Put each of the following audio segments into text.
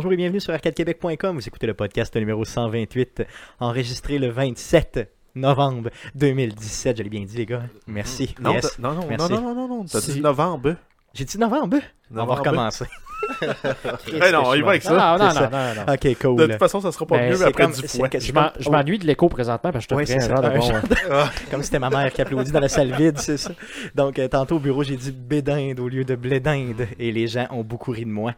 Bonjour et bienvenue sur arcadequebec.com. Vous écoutez le podcast numéro 128, enregistré le 27 novembre 2017. Je l'ai bien dit, les gars. Merci. Non, Yes. t'as- non, non, Merci. non, non, non, non, t'as dit novembre. J'ai dit novembre? On va Novembre. recommencer. Eh non, il va avec ça. Non, non, c'est non, ça. non, non. Ok, De cool. toute façon, ça sera pas Ben, mieux après comme- du que- Je m'en- je m'ennuie de l'écho présentement parce que je te Ouais, un ça. genre de bon... euh, Comme c'était ma mère qui applaudit dans la salle vide, c'est ça. Donc, euh, tantôt au bureau, j'ai dit bédinde au lieu de blédinde et les gens ont beaucoup ri de moi.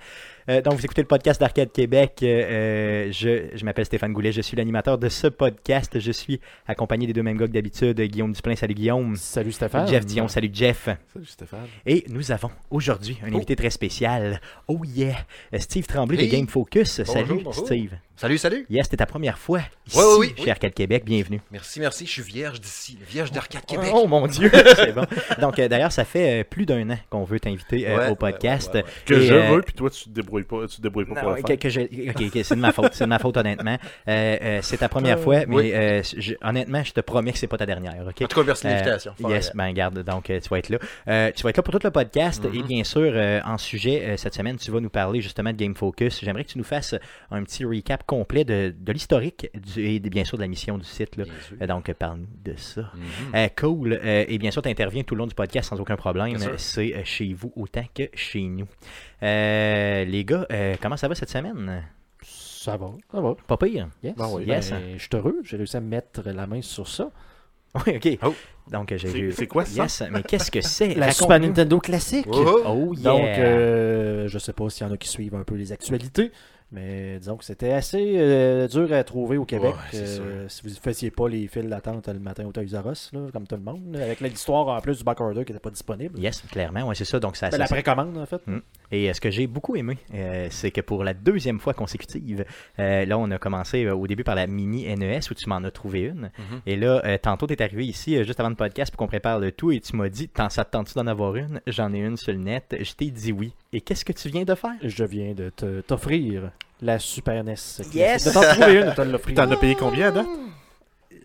Euh, donc, vous écoutez le podcast d'Arcade Québec. Euh, euh, je je m'appelle Stéphane Goulet, je suis l'animateur de ce podcast. Je suis accompagné des deux mêmes gars que d'habitude, Guillaume Duplain, salut Guillaume. Salut Stéphane. Jeff Dion, salut Jeff. Salut Stéphane. Et nous avons aujourd'hui un invité très spécial. Oh yeah! Steve Tremblay de. Game Focus. Bonjour, salut bonjour. Steve. Salut, salut. Yes, c'était ta première fois ici Oui, oui, oui, chez. Arcade Québec. Bienvenue. Merci, merci. Je suis vierge d'ici, vierge d'Arcade Québec. Oh mon Dieu, c'est bon. Donc euh, d'ailleurs, ça fait euh, plus d'un an qu'on veut t'inviter euh, Ouais, au podcast. ouais, ouais, Que Et, je euh, veux, puis toi, tu te débrouilles pas, tu te débrouilles pas Non, pour le que, faire. que je- ok, c'est de ma faute, c'est de ma faute honnêtement. Euh, euh, c'est ta première fois, mais oui. euh, je- honnêtement, je te promets que c'est pas ta dernière, ok? En tout cas, merci Euh, l'invitation. Yes, ben garde, donc euh, tu vas être là. Euh, tu vas être là pour tout le podcast Mhm. et bien sûr, euh, en sujet, euh, cette semaine, tu vas nous parler justement de Game Focus. J'aimerais que tu nous fasses un petit recap complet de, de l'historique et bien sûr de la mission du site. Là. bien sûr. Donc, parle-nous de ça. Mhm. Euh, cool. Euh, et bien sûr, tu interviens tout le long du podcast sans aucun problème. C'est chez vous autant que chez nous. Euh, les gars, euh, comment ça va cette semaine? Ça va, ça va. Pas pire? Yes. Ben oui. Yes. Ben, je suis heureux, j'ai réussi à mettre la main sur ça. Oui, ok. Oh. Donc, j'ai C'est- vu. c'est quoi ça? Yes, mais qu'est-ce que c'est? La. Super Nintendo classique. Oh, oh. Oh, yeah. Donc, euh, je sais pas s'il y en a qui suivent un peu les actualités, mais disons que c'était assez euh, dur à trouver au Québec. Ouais, euh, si vous ne faisiez pas les files d'attente le matin au Toys comme tout le monde, avec l'histoire en plus du backorder qui n'était pas disponible. Yes, clairement, ouais, c'est ça. Donc, ça, Ben, ça- la précommande, en fait. Et euh, ce que j'ai beaucoup aimé, euh, c'est que pour la deuxième fois consécutive, là, on a commencé au début par la mini NES où tu m'en as trouvé une. Mhm. Et là, tantôt, tu es arrivé ici juste avant le podcast pour qu'on prépare le tout et tu m'as dit T'en ça te tente-tu d'en avoir une? J'en ai une sur le net. Je t'ai dit oui. Et qu'est-ce que tu viens de faire? Je viens de te- t'offrir la Super NES. Yes! De t'en trouver une, de te l'offrir. T'en as payé combien, là?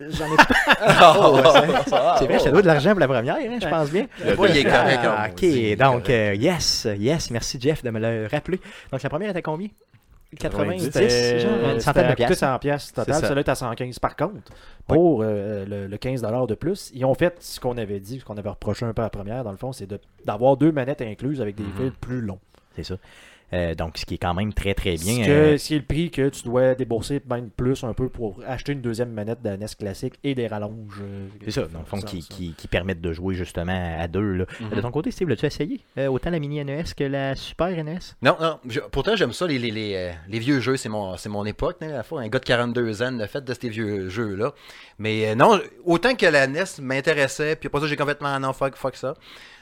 J'en ai pas. C'est vrai, je te dois de l'argent pour la première, hein, je pense bien. Le bois, il est correct. Ah, hein, ok, donc, euh, yes, yes, merci Jeff de me le rappeler. Donc, la première était combien? 90, C'était genre, une c'était centaine de à coûter piastres. 100 piastres total. Celui-là est à 115 par contre. Pour euh, le, le 15 de plus, ils ont fait ce qu'on avait dit, ce qu'on avait reproché un peu à la première, dans le fond, c'est de- d'avoir deux manettes incluses avec des Mhm. fils plus longs. C'est ça. Euh, donc, ce qui est quand même très, très bien. Ce, euh, ce qui est le prix que tu dois débourser même plus un peu pour acheter une deuxième manette de la NES classique et des rallonges. euh, c'est ça, dans le fond, qui, ça. qui, qui permettent de jouer justement à deux. Là. Mhm. De ton côté, Steve, l'as-tu essayé Euh, Autant la mini NES que la Super NES Non, non. je- pourtant, j'aime ça, les, les, les, les vieux jeux. C'est mon, c'est mon époque. hein, à la fois, un gars de 42 ans, le fait de ces vieux jeux-là. Mais euh, non, autant que la NES m'intéressait, puis après ça, j'ai complètement non, fuck, fuck ça.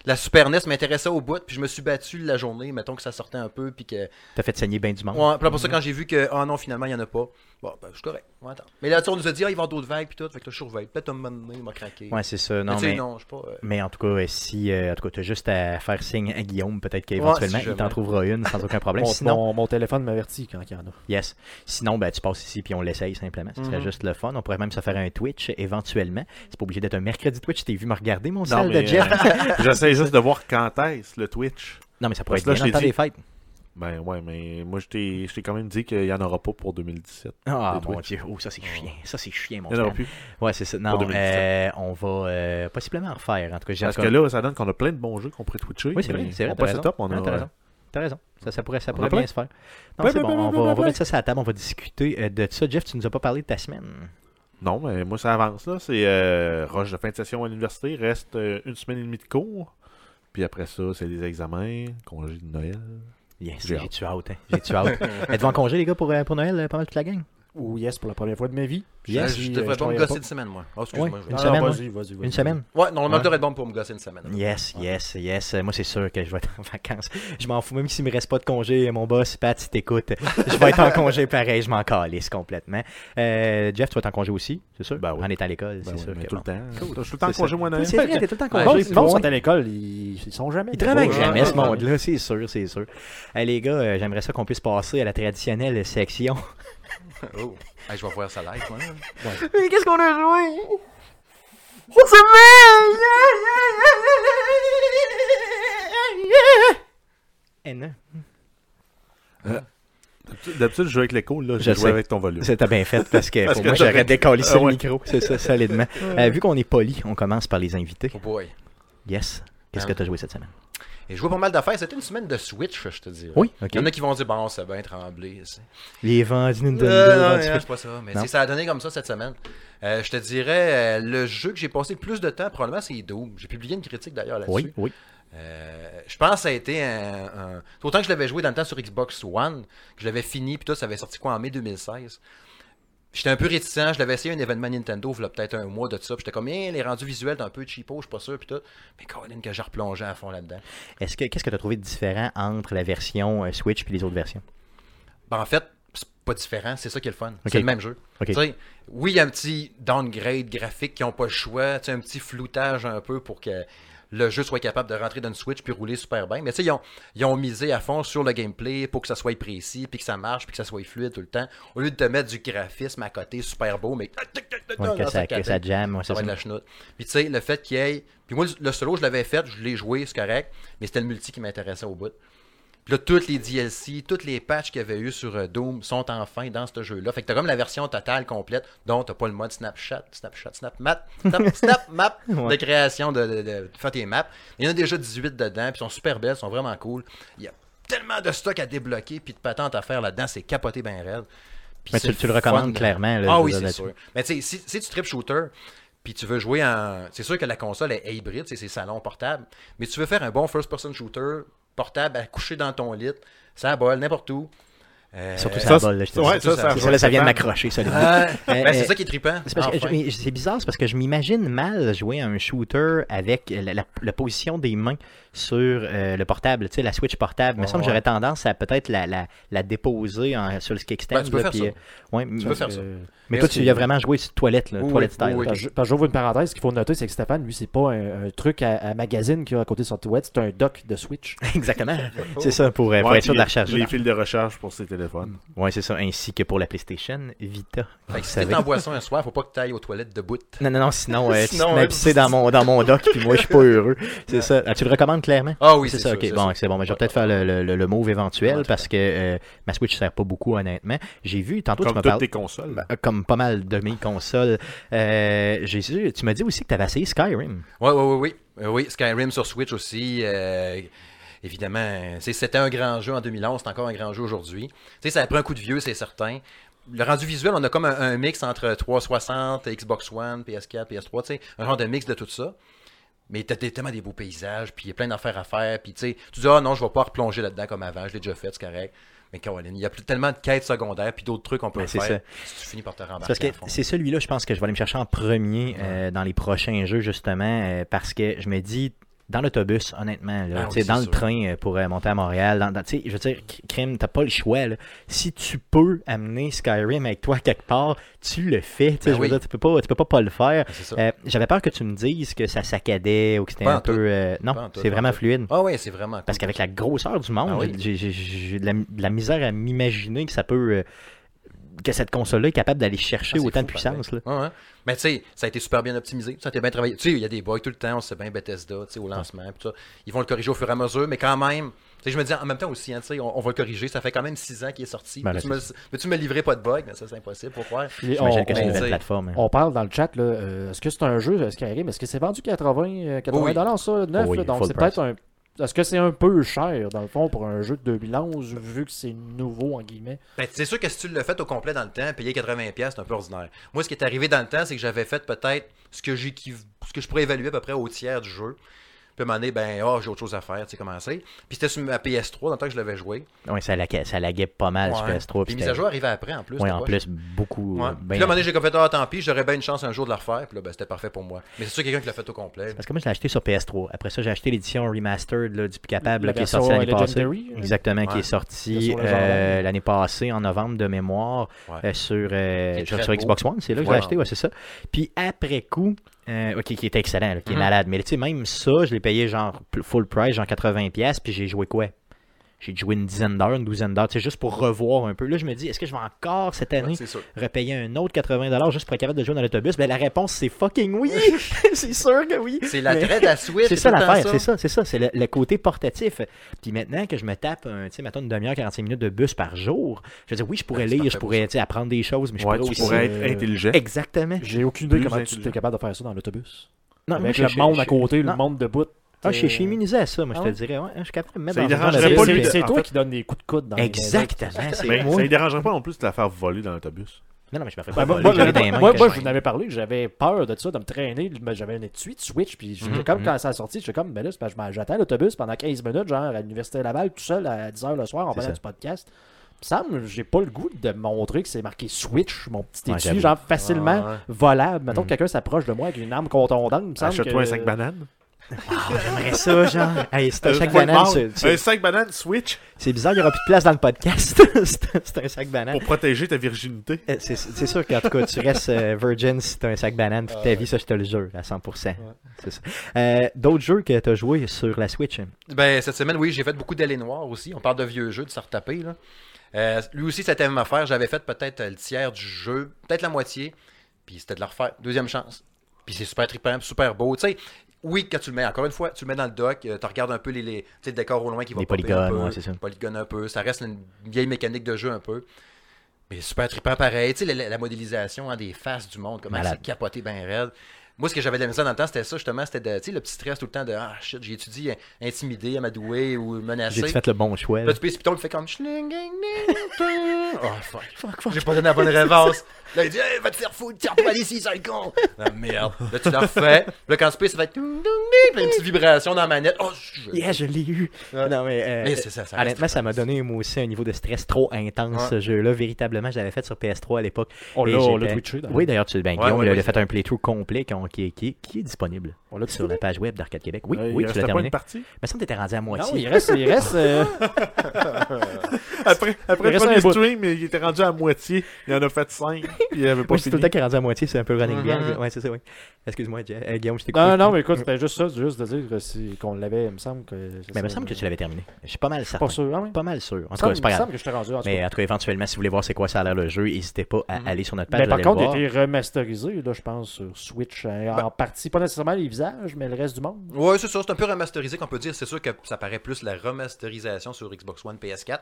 La Super NES m'intéressait au bout, puis je me suis battu la journée, mettons que ça sortait un peu, puis que. T'as fait saigner bien du monde. Ouais, puis après ça, quand j'ai vu que, ah non, finalement, il n'y en a pas, bon, ben, je suis correct. Ouais, attends. Mais là, on nous a dit, ah, il va y avoir d'autres vagues, puis tout, fait que là, je surveille. Peut-être un moment donné, il m'a craqué. Ouais, c'est ça. Mais Non, tu sais, mais, non, je pas. euh, mais en tout cas, euh, si euh, en tout cas, t'as juste à faire signe à Guillaume, peut-être Ouais, qu'éventuellement, si il t'en trouvera une sans aucun problème. Mon, Sinon, mon- mon téléphone m'avertit quand il y en a. yes. Sinon, ben, tu passes ici puis on l'essaye simplement. Ce serait Mhm. juste le fun. On pourrait même se faire un Twitch éventuellement. C'est pas obligé d'être un mercredi Twitch. T'es vu me regarder, mon Non, mais de Jeff? euh, j'essaie juste de voir quand est-ce le Twitch. Non, mais ça pourrait parce être que bien là, dans le je temps des fêtes. Ben ouais, mais moi, je t'ai je t'ai quand même dit qu'il n'y en aura pas pour 2017. Ah, mon Twitch. Dieu. Oh, ça, c'est chiant. Ça, c'est chiant, mon Il n'y en aura plus. Ouais, c'est ça. Non, 2017. euh, on va euh, possiblement en refaire. En tout cas, j'ai Parce encore- que là, ça donne qu'on a plein de bons jeux qu'on pourrait twitcher. Oui, c'est vrai, c'est vrai. On t'as passe raison. top, on a. t'as raison. T'as raison. Ça, ça pourrait, ça pourrait bien se faire. Non, c'est bon. On va, on va mettre ça sur la table. On va discuter euh, de ça. Jeff, tu nous as pas parlé de ta semaine. Non, mais moi, ça avance, là. C'est euh, rush de fin de session à l'université. Reste euh, une semaine et demie de cours. Puis après ça, c'est des examens, congé de Noël. Yes, J'ai j'ai-tu hâte. Hein? J'ai-tu hâte. Êtes-vous en congé, les gars, pour, euh, pour Noël, euh, pas mal toute la gang? Ou yes, pour la première fois de ma vie. Yes, je devrais euh, pas me gosser pas. une semaine, moi. Oh, excuse-moi. Une Ah, semaine, vas-y, vas-y, vas-y. Une semaine? Ouais, normalement, Ouais. je devrais être bon pour me gosser une semaine. Yes, yes, yes. Moi, c'est sûr que je vais être en vacances. Je m'en fous, même s'il me reste pas de congé. Mon boss, Pat, si t'écoutes, je vais être en congé pareil. Je m'en calisse complètement. Euh, Jeff, tu vas être en congé aussi, c'est sûr? Ben oui. En étant à l'école, Ben c'est sûr. mais que tout bon. le temps. Cool. Je suis tout le temps en congé, moi, c'est vrai, t'es tout le temps en Le congé. monde- tu le monde vois. sont à l'école, ils, ils sont jamais. Il travaille là-bas. jamais, ce monde-là, c'est sûr, c'est sûr. Les gars, euh, j'aimerais ça qu'on puisse passer à la traditionnelle section. Oh. Hey, je vais voir ça live, moi. Mais qu'est-ce qu'on a joué? Eh non. D'habitude- D'habitude, je joue avec l'écho, là, sais. joue avec ton volume. C'était bien fait parce que Parce pour que moi, j'aurais décollé Ah sur le micro. C'est ça, solidement. Euh, vu qu'on est poli, on commence par les invités. Oh boy. Yes. Qu'est-ce Ah. que tu as joué cette semaine? Et je joué pas mal d'affaires. C'était une semaine de Switch, je te dis. Oui, ok. Il y en a qui vont dire, bon, c'est bien tremblé. c'est- Les vents du Nintendo. Euh, non, vendus- non, c'est pas ça. Mais Non. ça a donné comme ça cette semaine. Euh, je te dirais, euh, le jeu que j'ai passé le plus de temps, probablement, c'est Doom. J'ai publié une critique d'ailleurs là-dessus. Oui, oui. Euh, je pense que ça a été un, un- Autant que je l'avais joué dans le temps sur Xbox One, que je l'avais fini, puis tout, ça avait sorti quoi en mai 2016. J'étais un peu réticent, je l'avais essayé à un événement Nintendo, il y a peut-être un mois de ça, puis j'étais comme, eh, les rendus visuels, un peu cheapo, je suis pas sûr, puis tout. Mais Colin, que j'ai replongé à fond là-dedans. Est-ce que qu'est-ce que tu as trouvé de différent entre la version euh, Switch et les autres versions? Ben, en fait, c'est pas différent, c'est ça qui est le fun. C'est le même jeu. Oui, il y a un petit downgrade graphique qui n'ont pas le choix, un petit floutage un peu pour que le jeu soit capable de rentrer dans une Switch puis rouler super bien. Mais tu sais, ils ont, ils ont misé à fond sur le gameplay pour que ça soit précis, puis que ça marche, puis que ça soit fluide tout le temps. Au lieu de te mettre du graphisme à côté super beau, mais Ouais, que, ça, que ça ouais, c'est Ça va être la. Puis tu sais, le fait qu'il y ait. Puis moi, le solo, je l'avais fait, je l'ai joué, c'est correct. Mais c'était le multi qui m'intéressait au bout. Puis là, toutes les DLC, toutes les patchs qu'il y avait eu sur euh, Doom sont enfin dans ce jeu-là. Fait que t'as comme la version totale complète, dont t'as pas le mode Snapchat, Snapchat, SnapMap, Snap, Snap Map de création de, de, de faire tes maps. Il y en a déjà 18 dedans, puis ils sont super belles, sont vraiment cool. Il y a tellement de stock à débloquer, puis de patentes à faire là-dedans, c'est capoté bien raide. Puis Mais tu, tu le recommandes de- clairement. là, ah oui, c'est sûr. Mais tu sais, si, si tu trip shooter, puis tu veux jouer en. C'est sûr que la console est hybride, c'est salon portable. Mais tu veux faire un bon first-person shooter portable à coucher dans ton lit, ça bol, n'importe où. Euh, Surtout Ça, ça, bol, là, je te ouais, dis. ça, ça- ça, vient de m'accrocher, ça. Ah, Euh, ben, c'est ça qui est trippant. C'est parce que enfin. je- mais c'est bizarre, c'est parce que je m'imagine mal jouer à un shooter avec la, la- la position des mains sur euh, le portable, tu sais, la Switch portable. Il me semble que j'aurais tendance à peut-être la, la, la déposer en- sur le kickstand. Ben, tu peux là, faire ça. euh, ouais, Tu mais- peux faire ça. Mais toi, c'est- tu y as vraiment joué sur toilette, là, Oui, toilette oui, style. oui, que j'ouvre une parenthèse, ce qu'il faut noter, c'est que Stéphane, lui, c'est pas un, un truc à, à magazine qu'il y a à côté de son toilette, c'est un dock de Switch. Exactement. C'est ça, pour, euh, pour être sûr de la puis recharger. Les fils de recharge pour ses téléphones. Oui, c'est ça. Ainsi que pour la PlayStation Vita. Fait que si t'es en boisson un soir, faut pas que tu ailles aux toilettes debout. Non, non, non, sinon, euh, tu Sinon, te mets à pisser dans mon, dans mon dock, puis moi, je suis pas heureux. C'est ça. Ah, tu le recommandes clairement? Ah oui, c'est c'est ça, sûr, ok. Bon, c'est bon. mais je vais peut-être faire le, le, le- le move éventuel Ouais, parce que euh, ma Switch sert pas beaucoup, honnêtement. J'ai vu, tantôt, tu Comme m'as toutes parlé. tes consoles. Ben, euh, Comme pas mal de mes consoles. Euh, tu m'as dit aussi que tu avais essayé Skyrim. Oui, oui, oui, oui. Euh, oui, Skyrim sur Switch aussi. euh, évidemment, c'est- c'était un grand jeu en 2011, c'est encore un grand jeu aujourd'hui. Tu sais, ça a pris un coup de vieux, c'est certain. Le rendu visuel, on a comme un, un mix entre 360, Xbox One, PS4, PS3, tu sais, un genre de mix de tout ça. Mais t'as tellement des beaux paysages, puis il y a plein d'affaires à faire, puis tu sais, tu dis, ah non, je vais pas replonger là-dedans comme avant, je l'ai déjà fait, c'est correct. Mais Caroline, il y a plus, tellement de quêtes secondaires, puis d'autres trucs qu'on peut Ben, c'est faire. ça. Si tu finis par te rembarquer parce que c'est celui-là, je pense que je vais aller me chercher en premier euh, dans les prochains jeux, justement, euh, parce que je me dis, dans l'autobus, honnêtement, là, Ah oui, dans le train euh, pour euh, monter à Montréal, dans, dans- je veux dire, crime, t'as pas le choix. là. Si tu peux amener Skyrim avec toi quelque part, tu le fais. Ben je veux oui. dire, tu peux pas, tu peux pas pas le faire. Ça. Euh, J'avais peur que tu me dises que ça saccadait ou que c'était un peu. euh, non, c'est vraiment fluide. Ah oui, c'est vraiment Parce qu'avec la grosseur du monde, Ah oui. j'ai de, la- de la misère à m'imaginer que ça peut. que cette console-là est capable d'aller chercher Ah, autant de puissance. Là. Ouais, ouais. Mais tu sais, ça a été super bien optimisé, ça a été bien travaillé. Tu sais, il y a des bugs tout le temps, on sait bien Bethesda, tu sais, au lancement, puis tout ça. Ils vont le corriger au fur et à mesure, mais quand même, tu sais, je me dis en même temps aussi, hein, tu sais, on, on va le corriger, ça fait quand même 6 ans qu'il est sorti. Ben là, tu me, veux-tu me livrer pas de bugs? Mais ça, c'est impossible pour J'imagine que c'est une plateforme. hein. on parle dans le chat, là, euh, est-ce que c'est un jeu euh, Skyrim Est-ce que c'est vendu 80, euh, 80 Oui. dollars ça, neuf Oui, là, Donc c'est peut-être un. Est-ce que c'est un peu cher, dans le fond, pour un jeu de 2011, vu que c'est nouveau, en guillemets? Ben, c'est sûr que si tu l'as fait au complet dans le temps, payer 80$, c'est un peu ordinaire. Moi, ce qui est arrivé dans le temps, c'est que j'avais fait peut-être ce que ce que je pourrais évaluer à peu près au tiers du jeu. Puis à un moment donné, ben, oh, j'ai autre chose à faire, tu sais comment c'est. Puis c'était sur ma PS3 dans le temps que je l'avais joué. Oui, ça, laguait, ça laguait pas mal sur Ouais. PS3. Puis mises à jour arrivaient après en plus. Oui, en plus, beaucoup. Ouais. euh, Puis ben- là, à un moment donné, j'ai comme fait, ah, tant pis, j'aurais bien une chance un jour de le refaire. Puis là, ben, c'était parfait pour moi. Mais c'est sûr quelqu'un qui l'a fait au complet. Parce que moi, je l'ai acheté sur PS3. Après ça, j'ai acheté l'édition remastered là, du plus capable La là, qui est sortie l'année euh, passée. Legendary, euh? Exactement, qui est sortie euh, l'année passée en novembre de mémoire Ouais. euh, sur, euh, sur. Xbox One. C'est là que l'ai acheté, ouais, c'est ça. Puis après coup, euh, ok, qui est excellent, là, qui est Mhm. malade. Mais tu sais, même ça, je l'ai payé genre full price, genre 80$, puis j'ai joué quoi? J'ai joué une dizaine d'heures, une douzaine d'heures, c'est juste pour revoir un peu. Là, je me dis, est-ce que je vais encore cette année Ouais, repayer un autre 80$ juste pour être capable de jouer dans l'autobus? Ben, la réponse, c'est fucking oui! c'est sûr que oui! C'est Mais- l'attrait de la Switch. C'est ça l'affaire, c'est ça, c'est ça, c'est le, le côté portatif. Puis maintenant que je me tape, un, tu sais, mettons une demi-heure, 45 minutes de bus par jour, je veux dire, oui, je pourrais Ouais, c'est lire, je pour pourrais tu sais, apprendre des choses, mais je Ouais, pourrais tu aussi. pourrais euh, être intelligent. Exactement. J'ai aucune idée comment tu es capable de faire ça dans l'autobus. Non, Avec je- le monde je- à côté, le monde debout. Ah, je suis euh, chez immunisé à ça, moi, je ah te dirais. Ouais, je suis capable de me mettre Ça dans un de C'est pas, lui, c'est- de- en toi fait- qui donne des coups de coude dans les Exactement, c'est moi. ça ne dérangerait pas non plus de la faire voler dans l'autobus. Non, non, mais je me ferais Ben, pas moi, voler, je- vous en avais parlé, j'avais peur de ça, de me traîner. J'avais une Switch, Switch, puis j'étais Mhm, comme mhm. quand ça a sorti, j'étais comme, ben là, m'en- j'attends l'autobus pendant 15 minutes, genre à l'Université Laval, tout seul à 10h le soir en parlant du podcast. Semble, j'ai pas le goût de montrer que c'est marqué Switch, mon petit étui, genre facilement Ouais. volable. Mettons Mhm. que quelqu'un s'approche de moi avec une arme contondante, il me semble Achète-toi que... un sac banane. Ah, J'aimerais ça, genre. Hey, c'est un Euh, sac banane. c'est- Un sac banane Switch? C'est bizarre, il n'y aura plus de place dans le podcast. c'est c'est un sac banane. pour protéger ta virginité. Euh, C'est c'est sûr qu'en tout cas, tu restes euh, virgin si t'as un sac banane toute ta vie, ça je te le jure, à 100%. C'est ça. Euh, D'autres jeux que t'as joué sur la Switch? Ben, cette semaine, oui, j'ai fait beaucoup d'allées noires aussi. On parle de vieux jeux, de se retaper. Là. Euh, lui aussi, c'était la même affaire. J'avais fait peut-être euh, le tiers du jeu, peut-être la moitié. Puis c'était de le refaire. Deuxième chance. Puis c'est super trippant, super beau. Tu sais, oui, quand tu le mets, encore une fois, tu le mets dans le dock, euh, tu regardes un peu les, les, tu sais, le décor au loin qui va Les polygones, un peu, ouais, c'est ça. polygone un peu. Ça reste une vieille mécanique de jeu un peu. Mais super trippant pareil. Tu sais, la, la modélisation hein, des faces du monde, comment c'est capoté bien raide. Moi, ce que j'avais de la misère dans le temps, c'était ça, justement. C'était de, tu sais, le petit stress tout le temps de Ah shit, j'ai étudié intimidé, amadoué ou menacé. J'ai-tu fait le bon choix là? Tu pèses piton, il fait comme schling, ding, ding, ding. Oh, fuck. J'ai pas donné la bonne réponse. Là, il dit, hey, va te faire foutre, tiens, pas ici, sale con. Ah, merde. Là, tu le refais. Là, quand tu pèses, ça va être. ding, ding, ding, puis une petite vibration dans la manette. Oh, je... Yeah, je l'ai eu! Non, mais, euh, Mais c'est ça, ça honnêtement, ça m'a donné moi aussi un niveau de stress trop intense, Ouais. ce jeu-là. Véritablement, je l'avais fait sur PS3 à l'époque. On Et l'a on l'a twitché. d'ailleurs. Oui, d'ailleurs, tu ben, Ouais, Guillaume ouais, il a ouais, fait un playthrough complet qui, qui, qui, qui est disponible? On l'a sur la page web d'Arcade Québec. Oui, Euh, oui, il tu l'as restait pas terminé. une partie. Mais ça, t'étais rendu à Non, moitié. il reste, il reste euh, Après, après Il le premier stream, il était rendu à moitié. Il en a fait 5. Il avait pas Moi, c'est tout le temps qui est rendu à moitié, c'est un peu running gag. Mhm. Ouais, c'est ça, oui. Excuse-moi, euh, Guillaume, je t'ai Non, coupé. non, mais écoute, c'était juste ça, juste de dire qu'on l'avait, il me semble que. Mais il me semble que tu l'avais terminé. Je suis pas mal certain. Pas sûr, ah oui. Pas mal sûr. En tout cas, c'est pas grave. semble que je t'ai rendu Mais en tout cas, éventuellement, si vous voulez voir c'est quoi ça a l'air le jeu, n'hésitez pas à Mhm. aller sur notre page. Mais par allez contre, il a été remasterisé, là, je pense, sur Switch, hein, en partie, pas nécessairement les visages, mais le reste du monde. Ouais, c'est ça, c'est un peu remasterisé qu'on peut dire. C'est sûr que ça paraît plus la remasterisation sur Xbox One, PS4,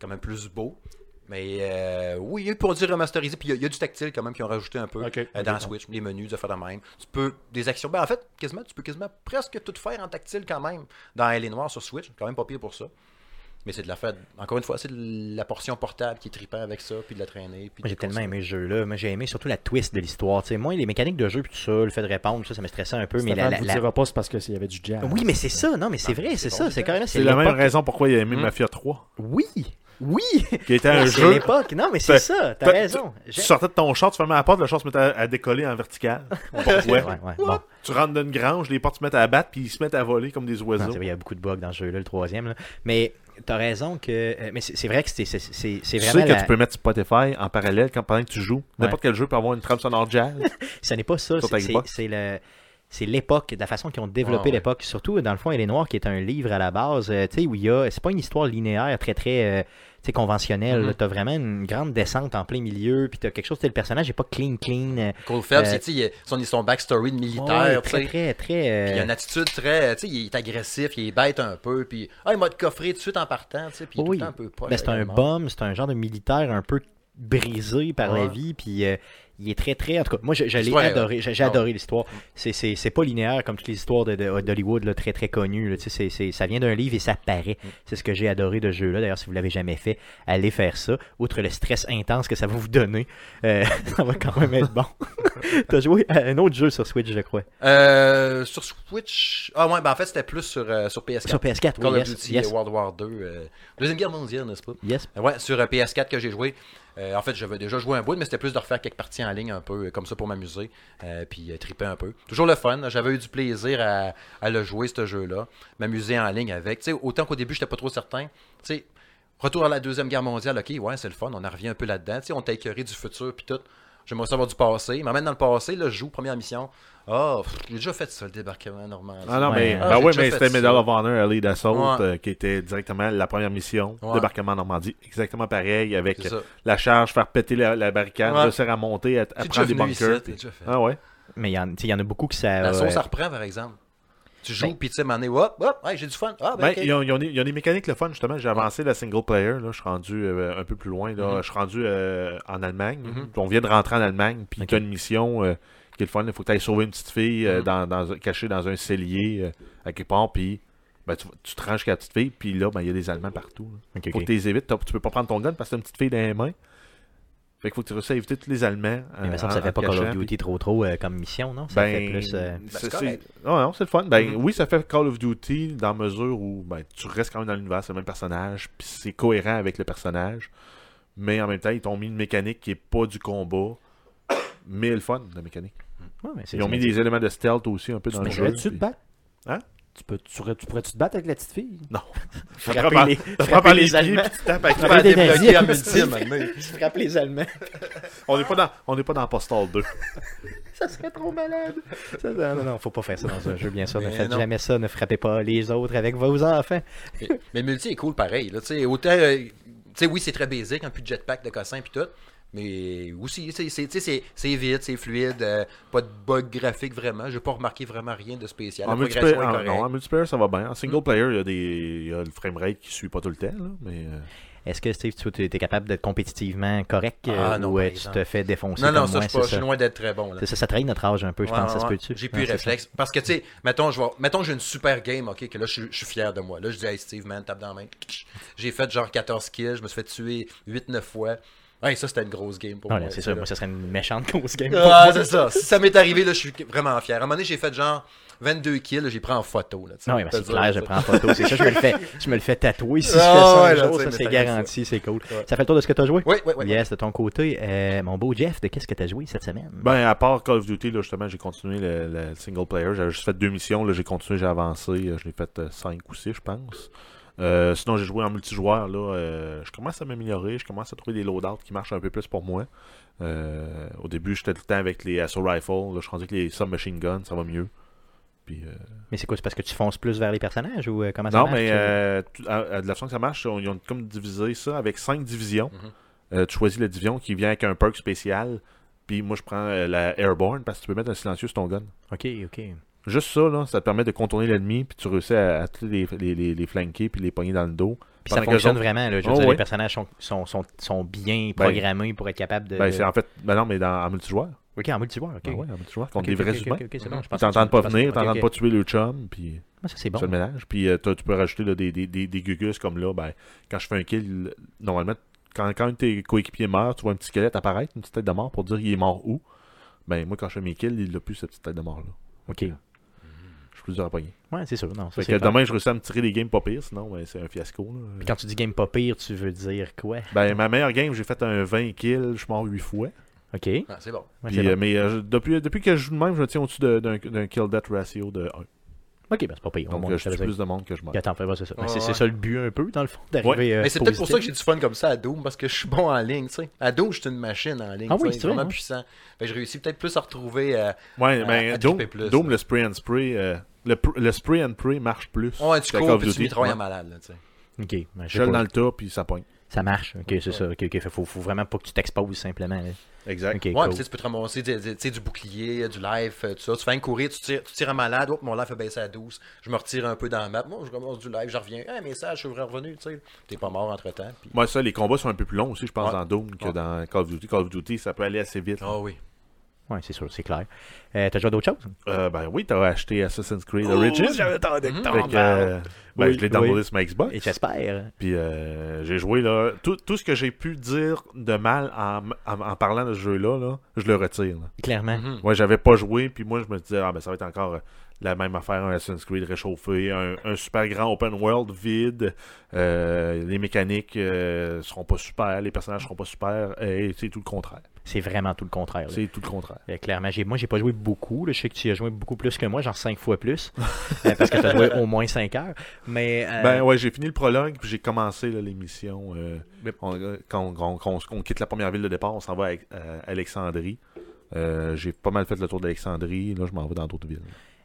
quand même plus beau. Mais euh, oui, pour dire remasterisé, puis il y a- il y, a du tactile quand même qui ont rajouté un peu euh, dans Switch, les menus, de faire de même. Tu peux des actions. Ben en fait, quasiment, tu peux quasiment presque tout faire en tactile quand même dans Elle est noire sur Switch, quand même pas pire pour ça. Mais c'est de la faire. Encore une fois, c'est de la portion portable qui est trippant avec ça, puis de la traîner. Puis j'ai tellement aimé ce jeu-là. Moi, j'ai aimé surtout la twist de l'histoire. Tu sais, moi, les mécaniques de jeu, puis tout ça, le fait de répondre, ça, ça me stressait un peu. Mais la, la- vous la- dira pas, c'est parce qu'il y avait du jazz. Oui, mais c'est ça. Non, mais c'est vrai, c'est ça. C'est c'est carrément. C'est la même raison pourquoi il a aimé Hmm? Mafia 3. Oui, oui. Qui était un jeu. l'époque. Non, mais c'est ça. T'as raison. Tu sortais de ton char, tu fermais la porte, le char se mettait à, à décoller en vertical. Ouais, Ouais. ouais, ouais. Bon. Tu rentres dans une grange, les portes se mettent à battre, puis ils se mettent à voler comme des oiseaux. il y a beaucoup de bugs dans ce jeu-là, le troisième. là. Mais t'as raison que. euh, Mais c'est vrai que c'est Tu sais que la- tu peux mettre Spotify en parallèle quand, pendant que tu joues. N'importe quel jeu peut avoir une trame sonore jazz. Ce n'est pas ça. C'est le. C'est l'époque, la façon qu'ils ont développé Ah ouais. l'époque. Surtout, dans le fond, Elle est noire, qui est un livre à la base, euh, tu sais, où il y a. C'est pas une histoire linéaire très, très. euh, tu conventionnelle. T'as vraiment une grande descente en plein milieu, puis t'as quelque chose, tu sais, le personnage n'est pas clean, clean. euh, Cole Phelps, Euh, tu a son, son backstory de ouais, militaire. tu très, très, très. euh, Puis il a une attitude très. Tu sais, il est agressif, il est bête un peu. Puis, ah, il m'a coffré tout de suite en partant. Tu sais, puis il est Oui. tout le temps un peu poche Ben, c'est un bum, c'est un genre de militaire un peu brisé par la Ouais. vie, puis euh, il est très très. En tout cas, moi je, l'ai adoré, j'ai j'ai Ah adoré l'histoire. C'est- pas linéaire comme toutes les histoires de- de- d'Hollywood très très connues. là. Ça vient d'un livre et ça paraît. Mm. C'est ce que j'ai adoré de ce jeu-là. D'ailleurs, si vous l'avez jamais fait, allez faire ça. Outre le stress intense que ça va vous donner, euh, ça va quand même être bon. T'as joué à un autre jeu sur Switch, je crois. Euh, sur Switch. Ah, ouais, ben en fait, c'était plus sur, euh, sur PS4. Sur PS4, Call oui, of yes, Duty yes, World War 2. euh, Deuxième guerre mondiale, n'est-ce pas? yes. Ouais, sur euh, PS4 que j'ai joué. Euh, en fait, j'avais déjà joué un bout, mais c'était plus de refaire quelques parties en ligne un peu, euh, comme ça pour m'amuser, euh, puis triper un peu. Toujours le fun. J'avais eu du plaisir à, le jouer, ce jeu-là. M'amuser en ligne avec. Autant qu'au début, j'étais pas trop certain. Retour à la Deuxième Guerre mondiale, ok, ouais, c'est le fun. On en revient un peu là-dedans. On t'a écœuré du futur, puis tout. J'aimerais savoir du passé. Il m'emmène dans le passé, là, je joue première mission. Ah, pff, j'ai déjà fait ça, le débarquement normal. Ah non, Ouais. mais, Ah, ben j'ai oui, mais c'était. Medal of Honor, Elite Assault, Ouais. euh, qui était directement la première mission, Ouais. débarquement en Normandie. Exactement pareil, avec la charge, faire péter la, la barricade, Ouais. réussir à monter, à, prendre des ici, bunkers. déjà fait. Ah ouais? Mais il y, en- a beaucoup qui ça. La euh, sauce, ça reprend, par exemple. Tu joues, Ben- puis tu sais, donné, hop, hop, ouais, j'ai du fun. Ah, ben, Ben, ok. ils, ont, ils ont des, ils ont des mécaniques le fun, justement. J'ai avancé la single player. Là, je suis rendu euh, un peu plus loin. Là. Mhm. Je suis rendu euh, en Allemagne. Mhm. On vient de rentrer en Allemagne. Puis Ok. tu as une mission euh, qui est le fun. Il faut que tu ailles sauver une petite fille Mhm. dans, dans, cachée dans un cellier à quelque part. Puis ben, tu, tu te ranges jusqu'à la petite fille. Puis là, ben, il y a des Allemands partout. ok, Faut que tu les évites. Tu peux pas prendre ton gun parce que t'as une petite fille dans les mains. Fait qu'il faut que tu réussisses à éviter tous les Allemands. Mais il me euh, semble que ça en- fait pas Call of Duty trop trop euh, comme mission, non? Ça fait ben, plus. euh, c'est- c'est c'est- correct. non, non, c'est le fun. Ben, Mhm. Oui, ça fait Call of Duty dans la mesure où ben, tu restes quand même dans l'univers, c'est le même personnage, puis c'est cohérent avec le personnage. Mais en même temps, ils t'ont mis une mécanique qui est pas du combat, mais le fun, la mécanique. ouais, mais c'est- Ils ont mis des éléments de stealth aussi un peu dans Tu le jeu. pourrais-tu te puis- battre Hein? Tu, peux, tu, pourrais, tu pourrais-tu te battre avec la petite fille? Non. Frapper les- frapper les les Allemands. puis tu tapes avec la- débloquer en les Allemands. On n'est pas dans, on n'est pas dans Postal 2. ça serait trop malade. Ça, non, non, non, faut pas faire ça dans un jeu, bien sûr. Ne faites non. jamais ça. Ne frappez pas les autres avec vos enfants. Mais, multi est cool pareil. Là, tu sais, autant, euh, tu sais, oui, c'est très basique, un plus de jetpack de cossin puis tout. Mais aussi, c'est- c'est tu sais, c'est- c'est vite, c'est fluide, euh, pas de bug graphique vraiment. J'ai pas remarqué vraiment rien de spécial. En La multiplayer, progression est en, non, en multiplayer, ça va bien. En single Mm. player, il y, a des, il y a le framerate qui suit pas tout le temps, là, mais... euh, Est-ce que Steve, tu es capable d'être compétitivement correct euh, Ah, non, ou tu te fais défoncer Non, non, comme ça, moi, je pas- je suis ça? loin d'être très bon. là. Ça, ça trahit notre âge un peu, je Ouais, pense, ça se? J'ai plus réflexe. Parce que, tu sais, mettons, je vais- mettons, j'ai une super game, ok, que là, je suis- je suis fier de moi. Là, je dis, hey, Steve, man, tape dans la main. J'ai fait genre 14 kills, je me suis fait tuer 8-9 fois. Ouais, ça, c'était une grosse game pour ça. moi. Ouais, c'est ça, moi, ça serait une méchante grosse game. Ah, moi. c'est ça. Si ça m'est arrivé, là, je suis vraiment fier. À un moment donné, j'ai fait genre 22 kills, j'ai pris en photo. Là, Non, oui, mais je c'est clair, je prends en photo. C'est ça, je me le fais, je me le fais tatouer si je Ah, fais ça ouais, un jour, c'est garanti, c'est cool. Ouais. Ça fait le tour de ce que tu as joué? Oui, oui, oui. Yes, de ton côté. Euh, mon beau Jeff, de qu'est-ce que tu as joué cette semaine? Ben, à part Call of Duty, là, justement, j'ai continué le, le single player. J'avais juste fait deux missions. Là, j'ai continué, j'ai avancé. Euh, Je l'ai fait 5 ou 6, je pense. Euh, sinon, j'ai joué en multijoueur. Là, euh, je commence à m'améliorer. Je commence à trouver des loadouts qui marchent un peu plus pour moi. Euh, au début, j'étais tout le temps avec les Assault Rifles. Là, je suis rendu avec les Submachine Guns. Ça va mieux. Puis, euh, Mais c'est quoi? C'est parce que tu fonces plus vers les personnages ou euh, comment ça non, marche? mais euh, tu- à- à de la façon que ça marche, on- ils ont comme divisé ça avec 5 divisions. Mhm. Euh, tu choisis la division qui vient avec un perk spécial. Puis moi, je prends euh, la Airborne parce que tu peux mettre un silencieux sur ton gun. Ok, ok. Juste ça, là, ça te permet de contourner l'ennemi, puis tu réussis à, à les, les, les, les flanquer, puis les pogner dans le dos. Puis ça fonctionne autres- vraiment. Là, je veux Oh, dire, ouais. les personnages sont, sont, sont, sont bien Ben, programmés pour être capables de. Ben, c'est en fait, ben non, mais dans, en multijoueur. Ok, en multijoueur. Ok. Ben ouais, en multijoueur, contre Ok, des ok, vrais ok, humains. ok, ok, c'est bon, Ils t'entendent pas venir, t'entendent pas tuer le chum, puis Ah, ça, c'est bon. le ménage. Puis euh, tu peux rajouter là, des, des, des, des gugus comme là, ben, quand je fais un kill, normalement, quand, quand un de tes coéquipiers meurt, tu vois un petit squelette apparaître, une petite tête de mort pour dire il est mort où. Ben, moi, quand je fais mes kills, il a plus cette petite tête de mort-là. Ok. Je suis plus dur à pogner. Ouais, c'est sûr. Non, ça, Fait c'est que bon. demain, je réussis à me tirer des games pas pires, sinon, ben, c'est un fiasco. là. Puis quand tu dis game pas pire, tu veux dire quoi? Ben, ma meilleure game, j'ai fait un 20 kills, je suis mort 8 fois. Ok. Ah, c'est bon. Puis, euh, bon. mais euh, depuis, depuis que je joue de même, je me tiens au-dessus de- d'un d'un kill-death ratio de 1. Ok, ben c'est pas pire. Donc, moins, euh, je savais plus de monde que je meurs. que- Attends, fais pas ça. Ben, c'est c'est ouais. ça le but un peu, dans le fond, d'arriver. euh, Mais c'est peut-être pour ça que j'ai du fun comme ça à Doom, parce que je suis bon en ligne, tu sais. À Doom, je suis une machine en ligne. Ah oui, c'est vrai, vraiment hein? puissant. Fait que je réussis peut-être plus à retrouver. euh, Ouais, à- mais Doom, le spray and spray, euh, le, pr- le spray and pray marche plus. Ouais, tu cours puis tu mitrailles malade, tu sais. Ok, ben, je dans le tas, puis ça pogne. Ça marche. Ok, c'est ça. Ok, faut, faut vraiment pas que tu t'exposes simplement. là. Exact. Ok, Ouais, cool. puis tu sais, tu peux te ramasser du, du- tu sais, du bouclier, du life, euh, tout ça. Tu fais un courir, tu tires, tu tires en malade, hop, mon life a baissé à 12. Je me retire un peu dans la map. Moi, je commence du live, je reviens. Un message, je suis revenu, tu sais. T'es pas mort entre temps. Moi, ça, les combats sont un peu plus longs aussi, je pense, Ouais. dans Doom que Ouais. dans Call of Duty. Call of Duty, ça peut aller assez vite. Ah oui. Ouais, c'est sûr, c'est clair. Euh, T'as joué à d'autres choses? Euh, ben oui, t'as acheté Assassin's Creed Origins. attendu que Fait que, euh, ben, Oui, je l'ai downloadé oui. sur ma Xbox. Et j'espère. Puis euh, j'ai joué là. Tout, tout ce que j'ai pu dire de mal en, en- en parlant de ce jeu-là, là, je le retire. là. Clairement. Mhm. Moi, j'avais pas joué, puis moi, je me disais, ah ben ça va être encore euh, la même affaire, un Assassin's Creed réchauffé, un, un super grand open world vide, euh, les mécaniques euh, seront pas super, les personnages seront pas super, et c'est tout le contraire. C'est vraiment tout le contraire. C'est tout le contraire. Euh, clairement, j'ai, moi, j'ai pas joué beaucoup. là. Je sais que tu as joué beaucoup plus que moi, genre 5 fois plus. euh, parce que tu as joué au moins 5 heures. Mais. euh, Ben ouais, j'ai fini le prologue, puis j'ai commencé là, l'émission. Yep. on- quand on, quand on- qu'on quitte la première ville de départ, on s'en va à, à Alexandrie. Euh, j'ai pas mal fait le tour d'Alexandrie. Là, je m'en vais dans d'autres villes.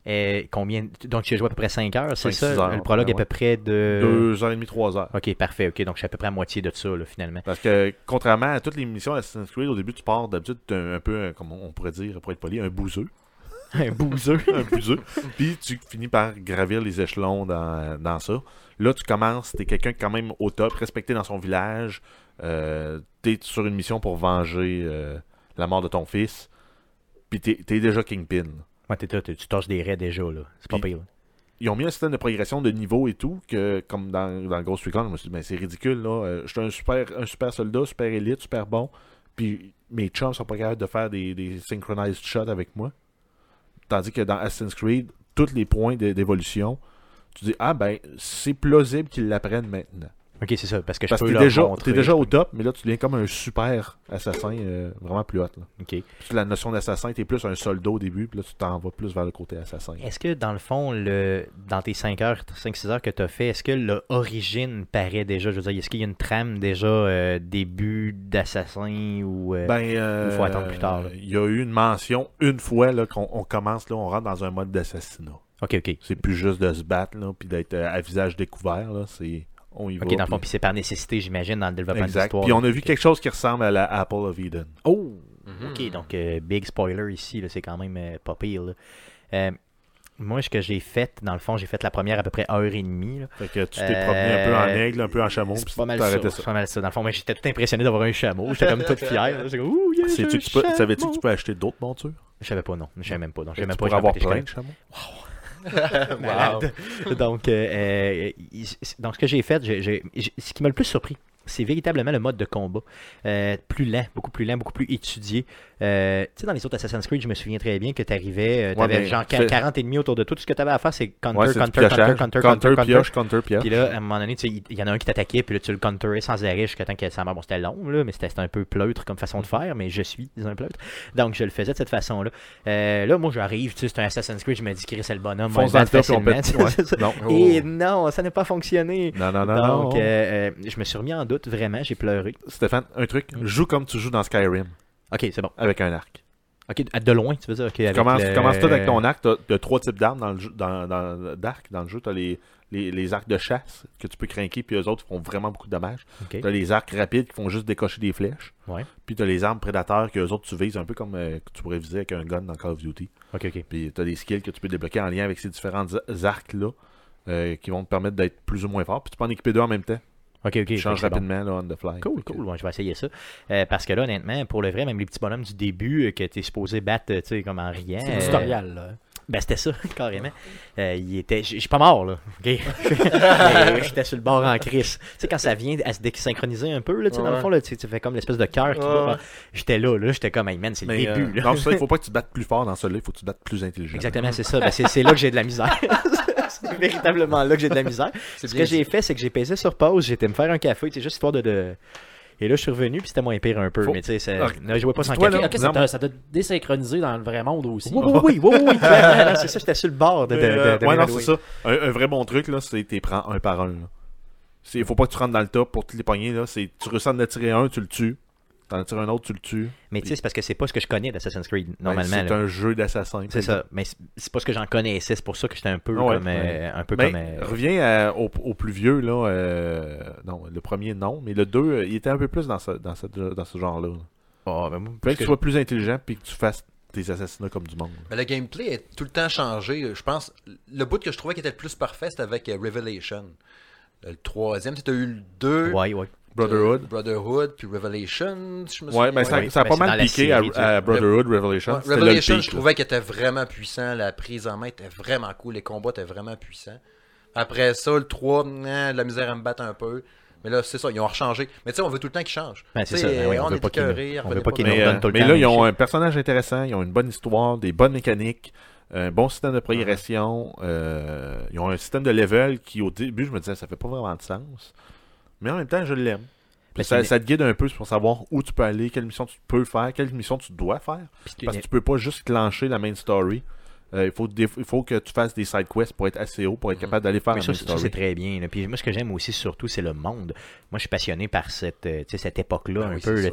Euh, combien? Donc, tu as joué à peu près 5 heures, c'est ça? heures, Le prologue ouais, est à peu près de. Deux heures et demie, trois heures. Ok, parfait. Ok, donc je suis à peu près à moitié de ça, là, finalement. Parce que, contrairement à toutes les missions Assassin's Creed, au début, tu pars d'habitude un, un peu, comme on pourrait dire, pour être poli, un bouseux. Un bouseux. un bouseux. Puis tu finis par gravir les échelons dans, dans ça. Là, tu commences, t'es quelqu'un quand même au top, respecté dans son village. Euh, t'es sur une mission pour venger euh, la mort de ton fils. Puis t'es, t'es déjà Kingpin. Ouais, t'es tu torches des raies déjà, là. C'est pas pire. là. Ils ont mis un système de progression de niveau et tout, que comme dans, dans Ghost Recon, je me suis dit, ben, c'est ridicule, là. Euh, je suis un super, un super soldat, super élite, super bon. Puis mes chums sont pas capables de faire des, des synchronized shots avec moi. Tandis que dans Assassin's Creed, tous les points d'évolution, tu dis, ah ben, c'est plausible qu'ils l'apprennent maintenant. Ok, c'est ça, parce que je Parce que peux t'es déjà, montrer, t'es déjà au top, mais là, tu deviens comme un super assassin, euh, vraiment plus. Là. Ok. Puis la notion d'assassin, t'es plus un soldat au début, puis là, tu t'en vas plus vers le côté assassin. Est-ce que dans le fond, le dans tes 5 heures, 5-6 heures que tu as fait, est-ce que l'origine paraît déjà? Je veux dire, est-ce qu'il y a une trame déjà euh, début d'assassin ou. euh, Ben, euh, faut attendre plus tard, là? Il y a eu une mention une fois là, qu'on on commence, là, on rentre dans un mode d'assassinat. Ok, ok. C'est plus juste de se battre, là, puis d'être à visage découvert. Là, c'est, on y va. Ok, dans le fond, puis- c'est par nécessité, j'imagine, dans le développement de Exact. l'histoire. Puis on a vu quelque chose qui ressemble à la Apple of Eden. Oh Mhm. Ok, donc euh, big spoiler ici, là, c'est quand même euh, pas pire. là. Euh, moi, ce que j'ai fait, dans le fond, j'ai fait la première à peu près heure et demie. là. Fait que tu t'es promené un peu en Euh, aigle, un peu en chameau, C'est puis pas mal ça. C'est pas mal ça. Dans le fond, j'étais tout impressionné d'avoir un chameau. J'étais comme tout fier. comme, ouh, yeah, Savais-tu que tu peux acheter d'autres montures? Je savais pas, non. Je savais même pas. Donc, je même pas. avoir plein de chameaux? Malade. donc, euh, euh, ce que j'ai fait, ce qui m'a le plus surpris, c'est véritablement le mode de combat. Euh, plus lent, beaucoup plus lent, beaucoup plus étudié. Euh, tu sais, dans les autres Assassin's Creed, je me souviens très bien que tu arrivais, tu avais mais genre fais- 40 ennemis autour de toi. Tout ce que tu avais à faire, c'est counter, Ouais, counter, counter, counter, Counter, counter, counter. pioche, counter, pioche. Puis là, à un moment donné, il y en a un qui t'attaquait, puis là, tu le counterais sans arrêt jusqu'à temps que ça meure. Bon, c'était long, là, mais c'était un peu pleutre comme façon de faire, mais je suis un pleutre. Donc, je le faisais de cette façon-là. Euh, là, moi, j'arrive, tu sais, c'est un Assassin's Creed, je me dis, Chris, c'est le bonhomme, Fonce dans le. Ouais. C'est ça. Non. Et non, ça n'a pas fonctionné. Non, non, non. Donc, euh, euh, je me suis remis en doute, vraiment, j'ai pleuré. Stéphane, un truc, Mm. joue comme tu joues dans Skyrim, Ok, c'est bon. avec un arc. Ok, de loin, tu veux dire, ok. Tu avec commences, le- tu commences tout avec ton arc. Tu as, trois types d'armes dans le jeu, dans, dans, dans le jeu. Tu as les, les, les arcs de chasse que tu peux craquer, puis eux autres font vraiment beaucoup de dommages. Ok. Tu as les arcs rapides qui font juste décocher des flèches. Ouais. Puis tu as les armes prédateurs que eux autres tu vises un peu comme euh, que tu pourrais viser avec un gun dans Call of Duty. Ok, ok. Puis tu as des skills que tu peux débloquer en lien avec ces différents arcs-là euh, qui vont te permettre d'être plus ou moins fort. Puis tu peux en équiper deux en même temps. Ok, ok. tu changes bon. rapidement là, on the fly. Cool, cool. Ouais, je vais essayer ça. Euh, parce que là, honnêtement, pour le vrai, même les petits bonhommes du début euh, que tu es supposé battre, euh, tu sais, comme en riant. C'est euh, un tutoriel, là. Ben, c'était ça, carrément. Euh, il était. Je suis pas mort, là. J'étais sur le bord en crise. Tu sais, quand ça vient à se désynchroniser un peu, là, tu sais, dans le fond, là, tu fais comme l'espèce de cœur qui Ouais. va. J'étais là, là. J'étais comme, hey man, c'est le Mais, début, euh, là. non, ça, il faut pas que tu te battes plus fort dans celui-là, il faut que tu te battes plus intelligent. Exactement, c'est ça. Ben, c'est c'est là que j'ai de la misère. C'est véritablement là que j'ai de la misère. C'est Ce que j'ai fait, c'est que j'ai pesé sur pause, j'étais me faire un café, c'est juste histoire de, de- Et là, je suis revenu, puis c'était moins pire un peu. Faut- Mais tu sais, ça- Ok. ne jouais pas sans café. ça t'a- ça t'a désynchronisé dans le vrai monde aussi. Oui, oui, oui, oui, c'est ça, j'étais sur le bord de. de, de, Euh, de ouais, non, c'est ça. Un, un vrai bon truc, là, c'est que tu prends un par un. Il faut pas que tu rentres dans le top pour te les pogner. Là. C'est- Tu ressens d'en tirer un, tu le tues. T'en tires un autre, tu le tues? Mais tu sais, c'est parce que c'est pas ce que je connais d'Assassin's Creed, normalement. Ben, c'est là. un jeu d'assassin. C'est ça, mais c'est- c'est pas ce que j'en connaissais, c'est pour ça que j'étais un peu Ouais, comme. euh, un peu Mais comme. euh, reviens à- au, au plus vieux, là. euh, non, le premier, non. Mais le 2, il était un peu plus dans ce, dans cette- dans ce genre-là. Oh, ben, parce que tu que- sois plus intelligent puis que tu fasses des assassinats comme du monde. Mais le gameplay est tout le temps changé. Je pense, le bout que je trouvais qui était le plus parfait, c'était avec Revelation. Le troisième, c'était eu le 2. Ouais, ouais. Brotherhood. Brotherhood, puis Revelation. si Je me Ouais, souviens. mais ça, ça a pas mal piqué à, Brotherhood, Revelation. Ouais, Revelation, je trouvais qu'il était vraiment puissant. La prise en main était vraiment cool. Les combats étaient vraiment puissants. Après ça, le 3, nan, la misère à me battre un peu. Mais là, c'est ça, ils ont rechangé. Mais tu sais, on veut tout le temps qu'ils changent. Ben, c'est ça, ben oui, on on veut pas qu'ils nous- écœurés, on veut revenez pas qu'ils nous euh, tout le mais temps là, ils ont un personnage intéressant, ils ont une bonne histoire, des bonnes mécaniques, un bon système de progression. euh, ils ont un système de level qui, au début, je me disais, ça fait pas vraiment de sens. Mais en même temps, je l'aime. Ça, c'est une- ça te guide un peu pour savoir où tu peux aller, quelle mission tu peux faire, quelle mission tu dois faire. Parce que tu peux pas juste clencher la main story. Euh, il, faut des- il faut que tu fasses des side quests pour être assez haut, pour être Mhm. capable d'aller faire Mais un ça, main ça, c'est très bien. là. Puis moi, ce que j'aime aussi, surtout, c'est le monde. Moi, je suis passionné par cette, euh, cette époque-là, Ben un oui, peu. là,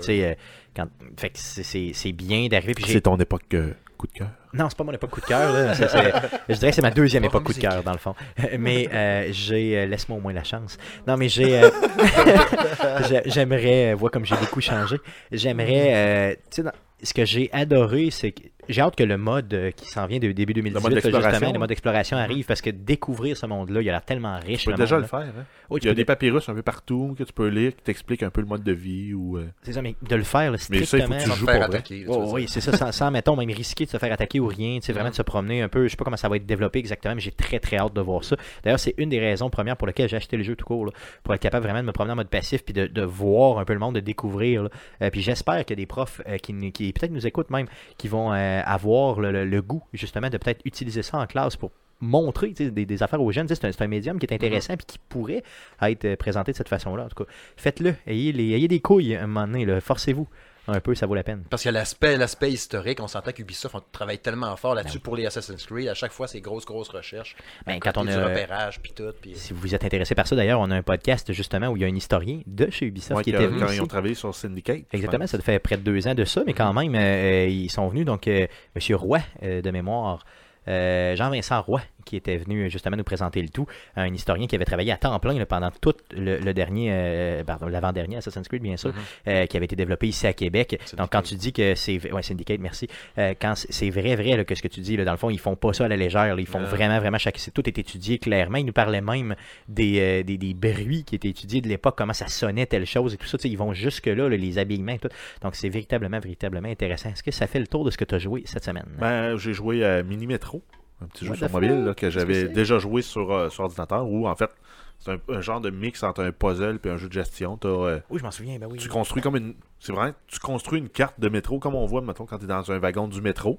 quand... Fait que c'est- bien d'arriver. C'est ton époque euh, coup de cœur. Non, c'est pas mon époque coup de cœur. là. Je dirais que c'est ma deuxième Pas époque coup de cœur, dans le fond. Mais euh, j'ai. euh, Laisse-moi au moins la chance. Non, mais j'ai. euh, j'ai- J'aimerais. Vois comme j'ai beaucoup changé. J'aimerais. euh, tu sais, ce que j'ai adoré, c'est que j'ai hâte que le mode euh, qui s'en vient de début 2018, mode là, justement, le mode d'exploration arrive parce que découvrir ce monde-là, il a l'air tellement riche. Tu peux le déjà monde, le là. faire. Hein? Oui, Il y a des papyrus un peu partout que tu peux lire qui t'expliquent un peu le mode de vie. ou euh, C'est ça, mais de le faire là, Mais ça, il faut strictement. que tu joues pour attaquer. Oh, veux dire. oui, c'est ça, sans, sans, mettons, même risquer de se faire attaquer ou rien, tu sais, vraiment de se promener un peu. Je sais pas comment ça va être développé exactement, mais j'ai très très hâte de voir ça. D'ailleurs, c'est une des raisons premières pour lesquelles j'ai acheté le jeu tout court, là, pour être capable vraiment de me promener en mode passif puis de, de voir un peu le monde, de découvrir. là. Euh, puis j'espère qu'il y a des profs euh, qui, qui peut-être nous écoutent même, qui vont euh, avoir le, le- le goût justement de peut-être utiliser ça en classe pour montrer des, des affaires aux jeunes. C'est un, médium qui est intéressant puis qui pourrait être euh, présenté de cette façon-là. En tout cas, faites-le. Ayez, ayez des couilles à un moment donné. Forcez-vous un peu, ça vaut la peine. Parce qu'il y a l'aspect, l'aspect historique, on s'entend qu'Ubisoft on travaille tellement fort là-dessus pour les Assassin's Creed. À chaque fois, c'est grosse, grosse recherche. Ben, quand on du a- repérage, puis tout. Si vous êtes intéressé par ça, d'ailleurs, on a un podcast justement où il y a un historien de chez Ubisoft ouais, qui était venu. quand ici. ils ont travaillé sur Syndicate. Exactement, ça fait près de deux ans de ça, mais quand même, euh, euh, ils sont venus. Donc, euh, Monsieur Roy, euh, de mémoire, euh, Jean-Vincent Roy, qui était venu euh, justement nous présenter le tout, un historien qui avait travaillé à temps plein là, pendant tout le, le dernier, euh, pardon, l'avant-dernier Assassin's Creed, bien sûr, Mhm. euh, qui avait été développé ici à Québec. Syndicate. Donc, quand tu dis que c'est. Ouais, Syndicate, merci. Euh, quand c'est vrai, vrai, là, que ce que tu dis, là, dans le fond, ils font pas ça à la légère. là, ils font vraiment, vraiment chaque. Tout est étudié clairement. Ils nous parlaient même des, euh, des, des bruits qui étaient étudiés de l'époque, comment ça sonnait, telle chose et tout ça. Ils vont jusque-là, là, les habillements et tout. Donc, c'est véritablement, véritablement intéressant. Est-ce que ça fait le tour de ce que tu as joué cette semaine? Ben, j'ai joué à Mini Metro, un petit jeu What sur mobile là, que j'avais déjà joué sur, euh, sur ordinateur, où en fait, c'est un, un genre de mix entre un puzzle et un jeu de gestion. Euh, Oui, je m'en souviens. Ben oui. tu construis comme une. C'est vrai, tu construis une carte de métro comme on voit, mettons, quand tu es dans un wagon du métro.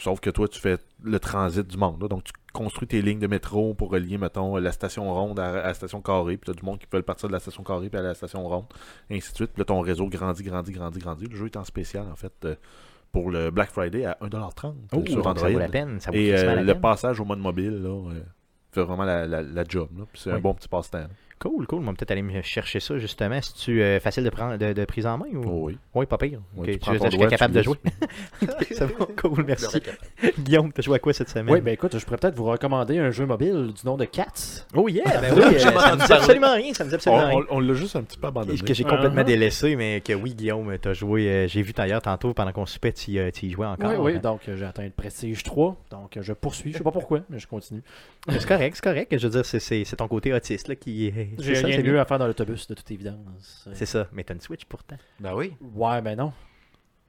Sauf que toi, tu fais le transit du monde. là. Donc, tu construis tes lignes de métro pour relier, mettons, la station ronde à, à la station carrée. Puis, tu as du monde qui veut partir de la station carrée puis à la station ronde. Et ainsi de suite. Puis là, ton réseau grandit, grandit, grandit, grandit. Le jeu est en spécial, en fait, euh, pour le Black Friday à 1,30$ Oh, sur ça vaut la peine. Ça vaut Et euh, la le peine. passage au mode mobile, là, fait vraiment la, la, la job. C'est un bon petit passe-temps. Cool, cool. On va peut-être aller me chercher ça, justement. Si tu facile de, prendre, de, de prise en main ou... Oh oui. Oui, pas pire. Oui, tu tu prends veux ton dire, je doigt, suis capable tu de jouer? Cool, merci. Guillaume, tu as joué à quoi cette semaine? Oui, ben écoute, je pourrais peut-être vous recommander un jeu mobile du nom de Cats. Oh yeah, ben oui, euh, ça me dit absolument rien, ça me dit On, absolument rien. on- on l'a juste un petit peu abandonné. Que j'ai complètement Uh-huh. délaissé, mais que oui, Guillaume, t'as joué. euh, j'ai vu d'ailleurs tantôt pendant qu'on soupait, tu y, euh, tu y jouais encore. Oui, oui, donc euh, j'ai atteint le Prestige 3, donc euh, je poursuis. Je sais pas pourquoi, mais je continue. C'est correct, c'est correct. Je veux dire, c'est- ton côté autiste là, qui. c'est J'ai ça, rien c'est de mieux bien. à faire dans l'autobus, de toute évidence. C'est ça, mais t'as une Switch pourtant. Ben oui. Ouais, ben non.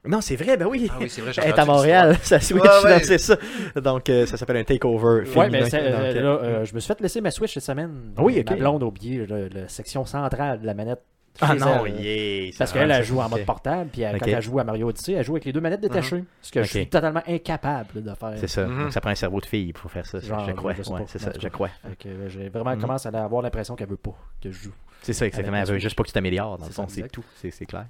Non, c'est vrai, ben oui. Ah oui, c'est vrai, j'ai Elle est à Montréal, sa Switch, Ouais, ouais. non, c'est ça. Donc, euh, ça s'appelle un takeover. Ouais, mais Donc, euh, euh, là, euh, je me suis fait laisser ma Switch cette semaine. Oui, ok. Ma blonde a oublié le- la section centrale de la manette. Ah non, elle. yeah, Parce qu'elle, elle joue en mode portable, puis elle- Ok. quand elle joue à Mario Odyssey, elle joue avec les deux manettes détachées. Ce que je suis totalement incapable de faire. C'est ça. Mhm. Donc, ça prend un cerveau de fille pour faire ça. Genre, je crois. je Ouais, c'est ça, je crois. Euh, j'ai vraiment Mhm. commencé à avoir l'impression qu'elle veut pas que je joue. C'est ça, exactement. Elle veut juste pas que tu t'améliores. Dans le C'est fond, ça, c'est tout. C'est c'est clair.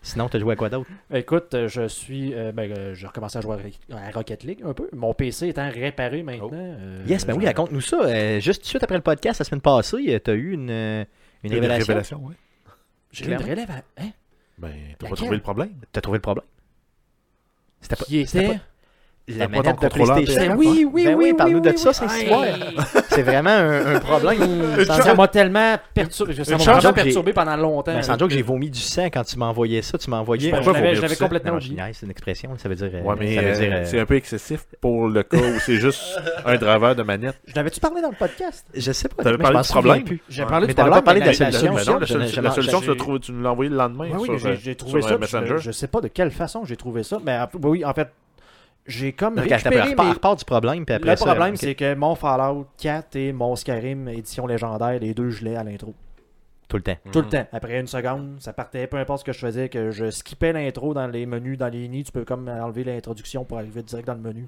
Sinon, t'as joué à quoi d'autre? Écoute, euh, je suis. euh, ben, euh, j'ai recommencé à jouer à Rocket League un peu. Mon PC étant réparé maintenant. euh, Yes, ben oui, raconte-nous ça. Juste tout de suite après le podcast, la semaine passée, tu as eu une, euh, une Une révélation? révélation, ouais. J'ai eu une relève à- hein? Ben, t'as pas trouvé le problème. T'as trouvé le problème C'était pas. Qui c'était était. La manette de PlayStation. PS4? Oui, oui, Ben oui, parle-nous oui, de ça, oui, c'est oui. C'est vraiment un, un problème. Ça m'a tellement perturbé. Ça m'a perturbé pendant longtemps. Ben, sans doute que j'ai vomi du sang quand tu envoyé ça. Tu envoyé. Je l'avais- complètement oublié. c'est une expression. Ça veut dire. euh, Ouais, mais ça veut euh, dire, euh, c'est un peu excessif pour le cas où c'est juste un driver de manette. Je l'avais-tu parlé dans le podcast? Je sais pas. T'avais mais je parlé du problème? Ouais. parlé Mais du problème, pas parlé de la solution. Non, la, solution, tu tu nous l'as envoyé le lendemain Oui, oui, j'ai- euh, j'ai trouvé ça. je, sais pas de quelle façon j'ai trouvé ça. Mais oui, en fait, j'ai comme Donc, récupéré repart, mes- repart du problème. Puis après Le ça, problème, c'est que mon Fallout 4 et mon Skyrim édition légendaire, les deux, je l'ai à l'intro. Tout le temps. Tout le temps. Après une seconde, ça partait, peu importe ce que je faisais, que je skippais l'intro dans les menus, dans les nids, tu peux comme enlever l'introduction pour arriver direct dans le menu.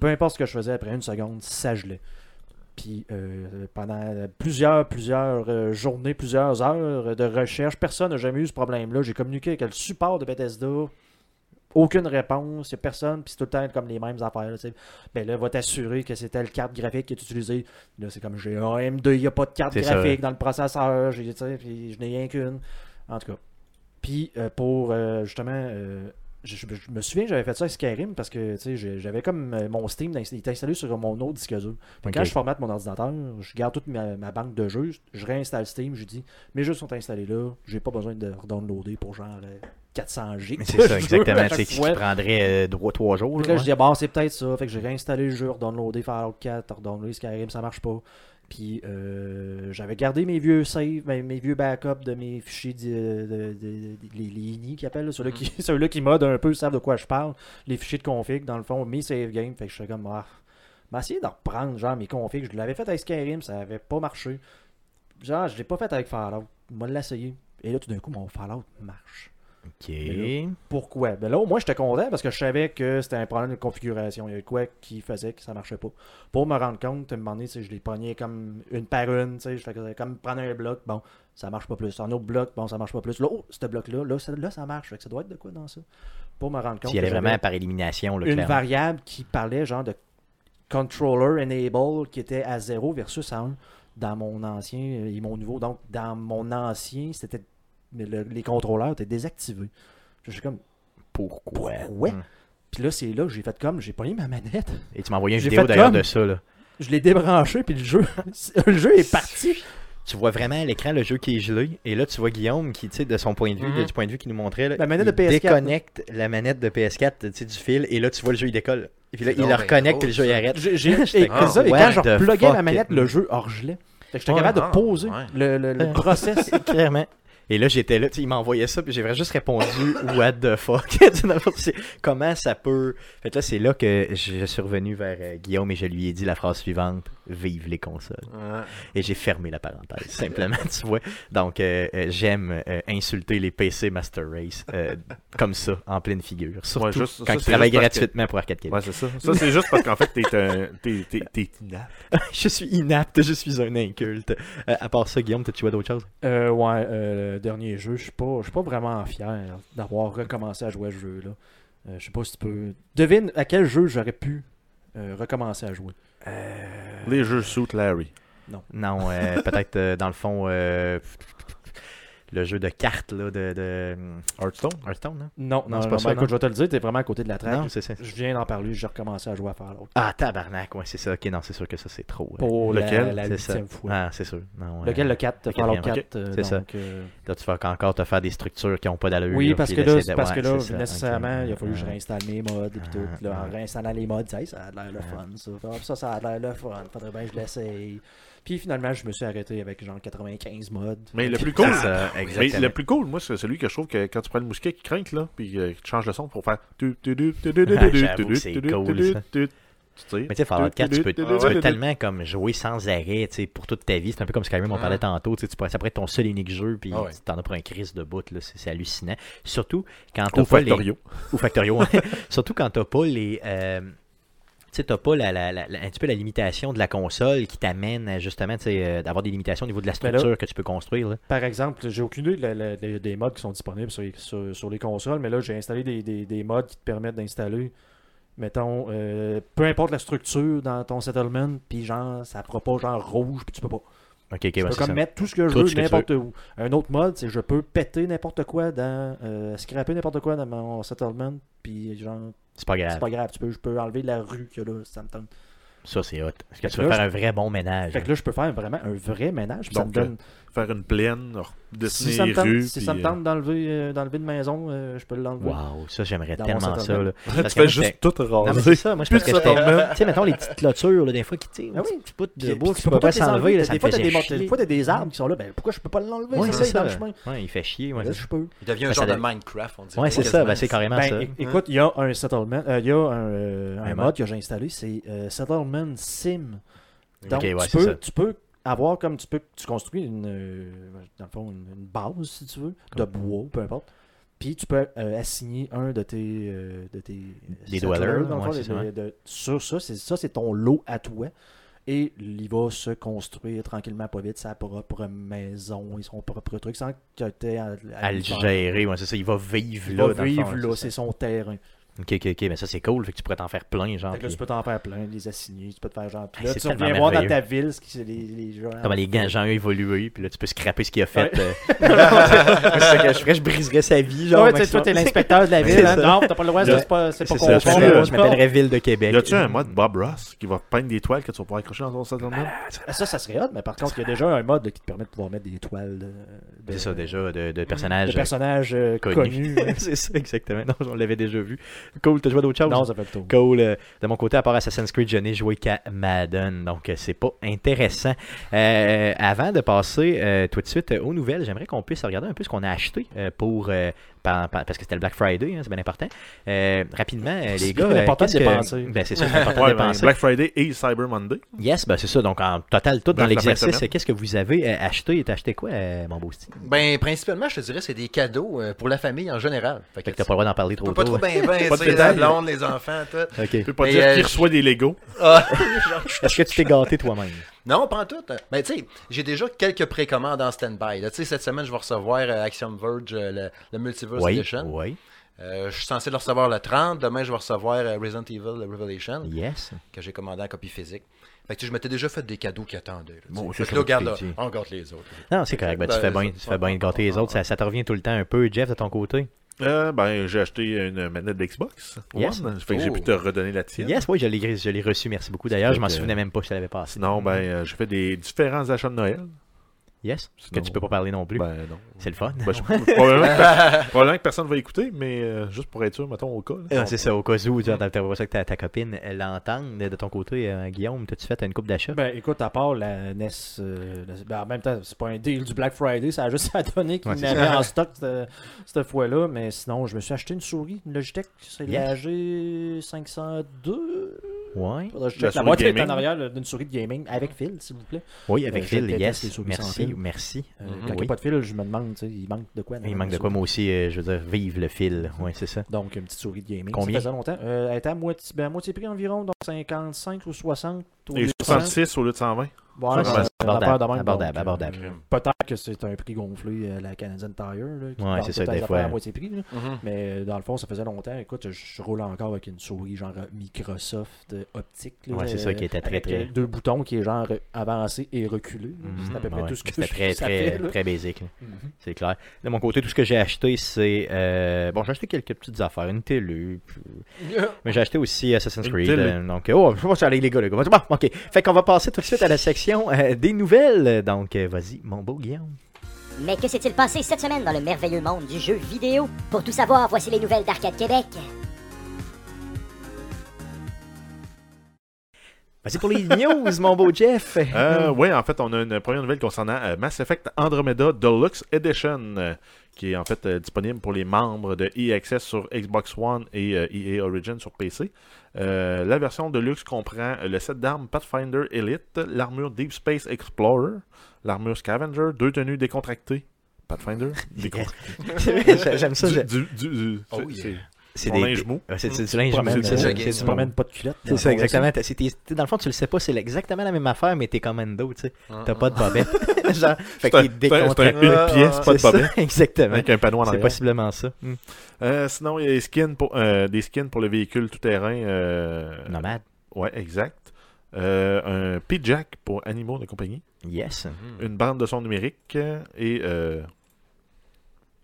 Peu importe ce que je faisais, après une seconde, ça gelait. Puis euh, pendant plusieurs, plusieurs euh, journées, plusieurs heures de recherche, personne n'a jamais eu ce problème-là. J'ai communiqué avec le support de Bethesda aucune réponse, il n'y a personne, puis c'est tout le temps comme les mêmes affaires. là, tu sais. ben là, va t'assurer que c'est telle carte graphique qui est utilisée. Là, c'est comme j'ai un M2, il n'y a pas de carte ça. graphique dans le processeur, puis je n'ai rien qu'une. En tout cas. Puis euh, pour euh, justement. euh, je, je- je me souviens, j'avais fait ça avec Skyrim parce que j'avais comme euh, mon Steam, il était installé sur mon autre disque dur. Que. Quand je formate mon ordinateur, je garde toute ma, ma banque de jeux, je réinstalle Steam, je dis mes jeux sont installés là, j'ai pas besoin de redownloader pour genre euh, 400 G. Mais c'est ça, exactement. C'est ce qui prendrait euh, droit trois jours. Fait que là, là, je dis, bon, c'est peut-être ça. Fait que j'ai réinstallé le jeu, redownloadé Fallout 4, redownloadé Skyrim, ça marche pas. Puis euh, j'avais gardé mes vieux saves, mes, mes vieux backups de mes fichiers, de, de- les, les INI qu'ils appellent, là, ceux-là qui, ceux-là qui modent un peu, savent de quoi je parle. Les fichiers de config, dans le fond, mes save games. Fait que je suis comme, ah, m'a essayé de reprendre genre mes configs. Je l'avais fait avec Skyrim, ça avait pas marché. Genre, je l'ai pas fait avec Fallout. Moi, l'essayer. Et là, tout d'un coup, mon Fallout marche. Ok. Pourquoi? Ben là, au moins, j'étais content parce que je savais que c'était un problème de configuration. Il y avait quoi qui faisait que ça marchait pas. Pour me rendre compte, à un moment donné, je les pognais comme une par une. tu sais, Je faisais comme prendre un bloc, bon, ça marche pas plus. Un autre bloc, bon, ça marche pas plus. Là, oh, ce bloc-là, là, ça, là, ça marche. Fait que ça doit être de quoi dans ça? Pour me rendre compte. S'il y que vraiment par élimination, là, une clairement. variable qui parlait genre de controller enable qui était à 0 versus à 1 dans mon ancien euh, et mon nouveau. Donc, dans mon ancien, c'était mais le- les contrôleurs étaient désactivés. Je suis comme, Pourquoi? Pourquoi? Hmm. puis là, c'est là que j'ai fait comme, j'ai pogné ma manette. Et tu m'as envoyé une J'ai vidéo fait d'ailleurs de ça. Là. Je l'ai débranché, puis le jeu, le jeu est parti. Tu vois vraiment à l'écran le jeu qui est gelé. Et là, tu vois Guillaume qui, tu sais, de son point de vue, Mhm. du point de vue qu'il nous montrait, là, La manette il de PS4, déconnecte la manette de PS4 tu sais, du fil. Et là, tu vois le jeu, il décolle. Et puis là, C'est il le reconnecte, puis le jeu, il arrête. J'ai- et, comme, ça, et quand je repluguais ma manette, le jeu orgelait. Fait que j'étais Ouais. capable de poser ouais. le, le, le process. Clairement. Et là, j'étais là, tu sais, il m'a envoyé ça, puis j'ai juste répondu What the fuck? Comment ça peut? Fait que là, c'est là que je suis revenu vers euh, Guillaume et je lui ai dit la phrase suivante Vive les consoles. Ouais. Et j'ai fermé la parenthèse, simplement, tu vois. Donc, euh, euh, j'aime euh, insulter les PC Master Race euh, comme ça, en pleine figure. Surtout Ouais, juste- quand ça, ils travaillent que- gratuitement pour Arcade Québec. Ouais, c'est ça. Ça, c'est juste parce qu'en fait, t'es un. T'es, t'es, t'es inapte. je suis inapte, je suis un inculte. Euh, à part ça, Guillaume, t'as-tu joué à d'autres choses? Euh, ouais, euh, le dernier jeu, je suis pas, je suis pas vraiment fier d'avoir recommencé à jouer à ce jeu-là. Euh, je sais pas si tu peux. Devine à quel jeu j'aurais pu euh, recommencer à jouer. Les jeux Suit Larry. Non, euh, peut-être euh, dans le fond, euh, le jeu de cartes là, de, de Hearthstone? Hearthstone, non? Non, Non, non, c'est non, pas ça, écoute, je vais te le dire, t'es vraiment à côté de la traque. Non, c'est ça. Je viens d'en parler, j'ai recommencé à jouer à Fallout. Ah, tabarnak, ouais, c'est ça. Ok, non, c'est sûr que ça, c'est trop. euh, Pour la, Lequel? la c'est ça. huitième fois. Ah, c'est sûr. Non, Lequel, euh, le 4, le Fallout quatrième, 4. euh, c'est ça. euh, Là, tu vas encore te faire des structures qui n'ont pas d'allure. Oui, parce que là, de- parce ouais, que là c'est nécessairement, il a fallu que je Ah. réinstalle mes mods et puis Ah, tout. Là, en ah. réinstallant les mods, ça, ça a l'air le fun. Ça. Ah, ça, ça a l'air le fun. Faudrait bien que je l'essaye. Puis finalement, je me suis arrêté avec genre 95 mods. Mais le plus cool. Ça, Mais le plus cool, moi, c'est celui que je trouve que quand tu prends le mousquet qui crainte, là, puis euh, tu changes le son pour faire. tu- tu- tu- tu- tu- tu- tu- Ah, tu- j'avoue tu- que c'est tu- tu- cool, tu- ça. tu- Tu sais. Mais tu sais, Fallout 4, tu peux, tu Ah peux tellement comme jouer sans arrêt tu sais, pour toute ta vie. C'est un peu comme Skyrim, on Ah. parlait tantôt. tu pourrais- Ça pourrait être ton seul et unique jeu, puis Ah ouais. tu t'en as pour un crise de bout. là, C'est hallucinant. Surtout quand t'as pas les... Factorio. Ou Factorio. Surtout quand t'as pas les. euh, Tu sais, t'as pas la, la- la- la- un petit peu la limitation de la console qui t'amène justement euh, d'avoir des limitations au niveau de la là- structure que tu peux construire. là. Par exemple, j'ai aucune idée de des- des mods qui sont disponibles sur les, sur- sur les consoles, mais là, j'ai installé des, des- des mods qui te permettent d'installer, mettons, euh, peu importe la structure dans ton settlement, puis genre, ça fera pas genre rouge, puis tu peux pas. Ok, ok, Je peux comme ça. mettre tout ce que je Tout veux n'importe où. Un autre mode, c'est je peux péter n'importe quoi dans. Euh, scraper n'importe quoi dans mon settlement, puis genre, C'est pas c'est grave. pas grave, tu peux, je peux enlever la rue a là, ça me tente. Ça, c'est hot. Parce que Fait tu que veux là, faire un vrai bon ménage. Fait que là, je peux faire vraiment un vrai ménage, puis ça me donne. Faire une plaine, Si dessiner ça me les tente, rues. si puis, ça me euh, tente d'enlever euh, d'enlever une maison, euh, je peux l'enlever. Waouh, ça, j'aimerais tellement ça. Là. Tu Parce que fais moi, juste tout raser. c'est ça, moi, je pense que de. Tu sais, mettons les petites clôtures, là, des fois, qui, tu sais, Ah oui. un petit bout de bois qui tu peut pas s'enlever, des me fois, t'as faisait des, chier. des fois, t'as des arbres qui sont là. Ben, pourquoi je peux pas l'enlever? Ouais, c'est ça, dans le chemin. Ouais, il fait chier. Je peux. Il devient un genre de Minecraft, on dirait. Ouais, c'est ça, ben, c'est carrément Ben, ça. écoute, il y a un settlement, euh, il y a un, euh, mode que j'ai installé, c'est euh, Settlement Sim. Donc, tu, tu peux avoir comme tu peux, tu construis une, euh, dans le fond, une, une base, si tu veux, de bois, peu importe. Puis tu peux euh, assigner un de tes, euh, de tes Des settlers, dwellers, dans le ouais, fond, de- de- sur ça, c'est ça, c'est ton lot à toi. Et il va se construire tranquillement, pas vite, sa propre maison et son propre truc sans que tu aies à, à À le le faire. gérer, ouais, c'est ça. Il va vivre Il là. va dans le vivre fond, là, c'est son terrain. Ok, ok, ok. Mais ça, c'est cool. Fait que tu pourrais t'en faire plein, genre. Fait que là, puis- tu peux t'en faire plein, les assigner, tu peux te faire genre. Puis là, tu reviens voir dans ta ville ce qui c'est les, les gens. Comment les gens ont évolué, puis là, tu peux scraper ce qu'il a fait. euh. que je ferais, je briserais sa vie, genre. Ouais, tu sais, toi, t'es l'inspecteur de la ville. Hein. Non, t'as pas le droit, c'est pas, c'est pas je euh, m'appellerais Ville de Québec. Y a-tu un mode Bob Ross qui va peindre des toiles que tu vas pouvoir accrocher dans ton settlement? Ah, Ça, ça serait hot, mais par contre, il y a déjà un mode qui te permet de pouvoir mettre des toiles C'est ça, déjà, de, de de personnages. personnages euh, connus. connus. c'est ça, exactement. Non, on l'avait déjà vu. Cool, t'as joué d'autres choses? non, ça fait le tour. Cool. Euh, De mon côté, à part Assassin's Creed, je n'ai joué qu'à Madden, donc euh, c'est pas intéressant. Euh, avant de passer tout de suite aux nouvelles, j'aimerais qu'on puisse regarder un peu ce qu'on a acheté pour par- par- parce que c'était le Black Friday, hein, c'est bien important. Euh, rapidement, euh, les C'est gars, bien euh, important de dépenser. Ben, c'est ça, c'est important de Ouais, ben, dépenser. Black Friday et Cyber Monday. Yes, ben c'est ça. Donc en total, tout dans l'exercice, qu'est-ce que vous avez euh, acheté T'as acheté quoi, mon beau Steve? Ben, principalement, je te dirais, c'est des cadeaux pour la famille en général. Fait Fait que t'as pas le droit d'en parler trop peux pas tôt. trop ben ben, sais, la blonde, les enfants, tout. Tu peux pas Mais, dire euh, qui reçoit des Legos. Ah, Est-ce que tu t'es gâté toi-même? Non, pas en tout. Ben, tu sais, j'ai déjà quelques précommandes en stand-by. Tu sais, cette semaine, je vais recevoir euh, Axiom Verge, euh, le, le Multiverse Oui, Edition. oui. Euh, je suis censé le recevoir le 30. Demain, je vais recevoir euh, Resident Evil Revelation, Yes. que j'ai commandé en copie physique. Fait que tu sais, je m'étais déjà fait des cadeaux qui attendaient. là. Bon, Fait c'est que là, regarde, là, on gâte les autres. Non, c'est correct. Ben, tu Ben, fais bien, tu fais bien de gâter les autres. Ça, ça te revient tout le temps un peu. Jeff, de ton côté? Euh, ben, j'ai acheté une manette d'Xbox. Yes. One. Fait que j'ai Oh. pu te redonner la tienne. Yes, oui, je l'ai, je l'ai reçu. Merci beaucoup. D'ailleurs, je m'en souvenais même pas que je l'avais passé. Sinon, ben, euh, j'ai fait des différents achats de Noël. Yes. Sinon- Que tu peux pas parler non plus. Ben, non. c'est le fun. Ben, je- probablement, que, probablement que personne va écouter, mais euh, juste pour être sûr, mettons, au cas. Ah, c'est ça, au cas où, tu vois, ça que ta, ta copine l'entende. De ton côté, euh, Guillaume, t'as-tu fait une coupe d'achat? Ben écoute, à part la NES, euh, la- ben, en même temps, c'est pas un deal du Black Friday, ça a juste à donner qu'il Ouais, c'est n'avait en stock cette, cette fois-là, mais sinon, je me suis acheté une souris, une Logitech, c'est Yes. la G502. Ouais. La boîte est en arrière d'une souris de gaming avec fil, s'il vous plaît. Oui, avec Euh, Phil, déteste yes. les souris sans Merci, fil. merci. Euh, Mhm. Quand il n'y a pas de fil, je me demande, tu sais, il manque de quoi. Il manque de quoi, moi aussi, euh, je veux dire, vive le fil. Oui, c'est ça. Donc, une petite souris de gaming. Combien? Ça faisait longtemps. Euh, elle était à moitié, ben, à moitié prix environ, donc 55 ou 60. Et lieu de 66 au lieu de 120. Ouais, Ça, abordable, même, abordable, donc, euh, abordable. Peut-être que c'est un prix gonflé à la Canadian Tire. Là, qui Ouais, c'est ça, des fois. affaires à moitié prix. là. Mhm. Mais euh, dans le fond, ça faisait longtemps. Écoute, je, je roule encore avec une souris genre euh, Microsoft euh, optique. là, Ouais, c'est ça, qui était très, avec, très- euh, Deux boutons qui est genre euh, avancé et reculé. là. C'est à peu près Ouais, tout ce que C'était je- très, très, fait, très basic. là. Mhm. C'est clair. De mon côté, tout ce que j'ai acheté, c'est. euh, Bon, j'ai acheté quelques petites affaires, une télé. puis- Mais j'ai acheté aussi Assassin's Une Creed. télé. euh, donc, oh, je vais aller, les gars, les gars. Bon, ok. Fait qu'on va passer tout de suite à la section euh, des nouvelles. Donc, euh, vas-y, mon beau Guillaume. Mais que s'est-il passé cette semaine dans le merveilleux monde du jeu vidéo? Pour tout savoir, voici les nouvelles d'Arcade Québec. Vas-y pour les news, mon beau Jeff. Euh, oui, en fait, on a une première nouvelle concernant euh, Mass Effect Andromeda Deluxe Edition, euh, qui est en fait euh, disponible pour les membres de EA Access sur Xbox One et euh, EA Origin sur PC. Euh, la version Deluxe comprend le set d'armes Pathfinder Elite, l'armure Deep Space Explorer, l'armure Scavenger, deux tenues décontractées. Pathfinder? Décontractées. J'aime ça. Du- du- du- du- Oh, yeah. C'est C'est des. linge mou. C'est c'est du linge mou, c'est C'est du- promènes pas de culotte. C'est ça, exactement. T'as- c'est- t'es- t'es- dans le fond, tu le sais pas, c'est exactement la même affaire, mais t'es commando, tu sais. T'as pas de bobette. Genre, fait C'est un- qu'il c'est un- c'est un- décontracté. une pièce, pas de C'est bobette, Exactement. avec un panneau en C'est arrière. possiblement ça. Hmm. Euh, sinon, il y a des skins pour, euh, des skins pour le véhicule tout-terrain. euh, Nomade. Ouais, exact. Euh, un P-Jack pour animaux de compagnie. Yes. Mhm. Une bande de son numérique. Et, euh,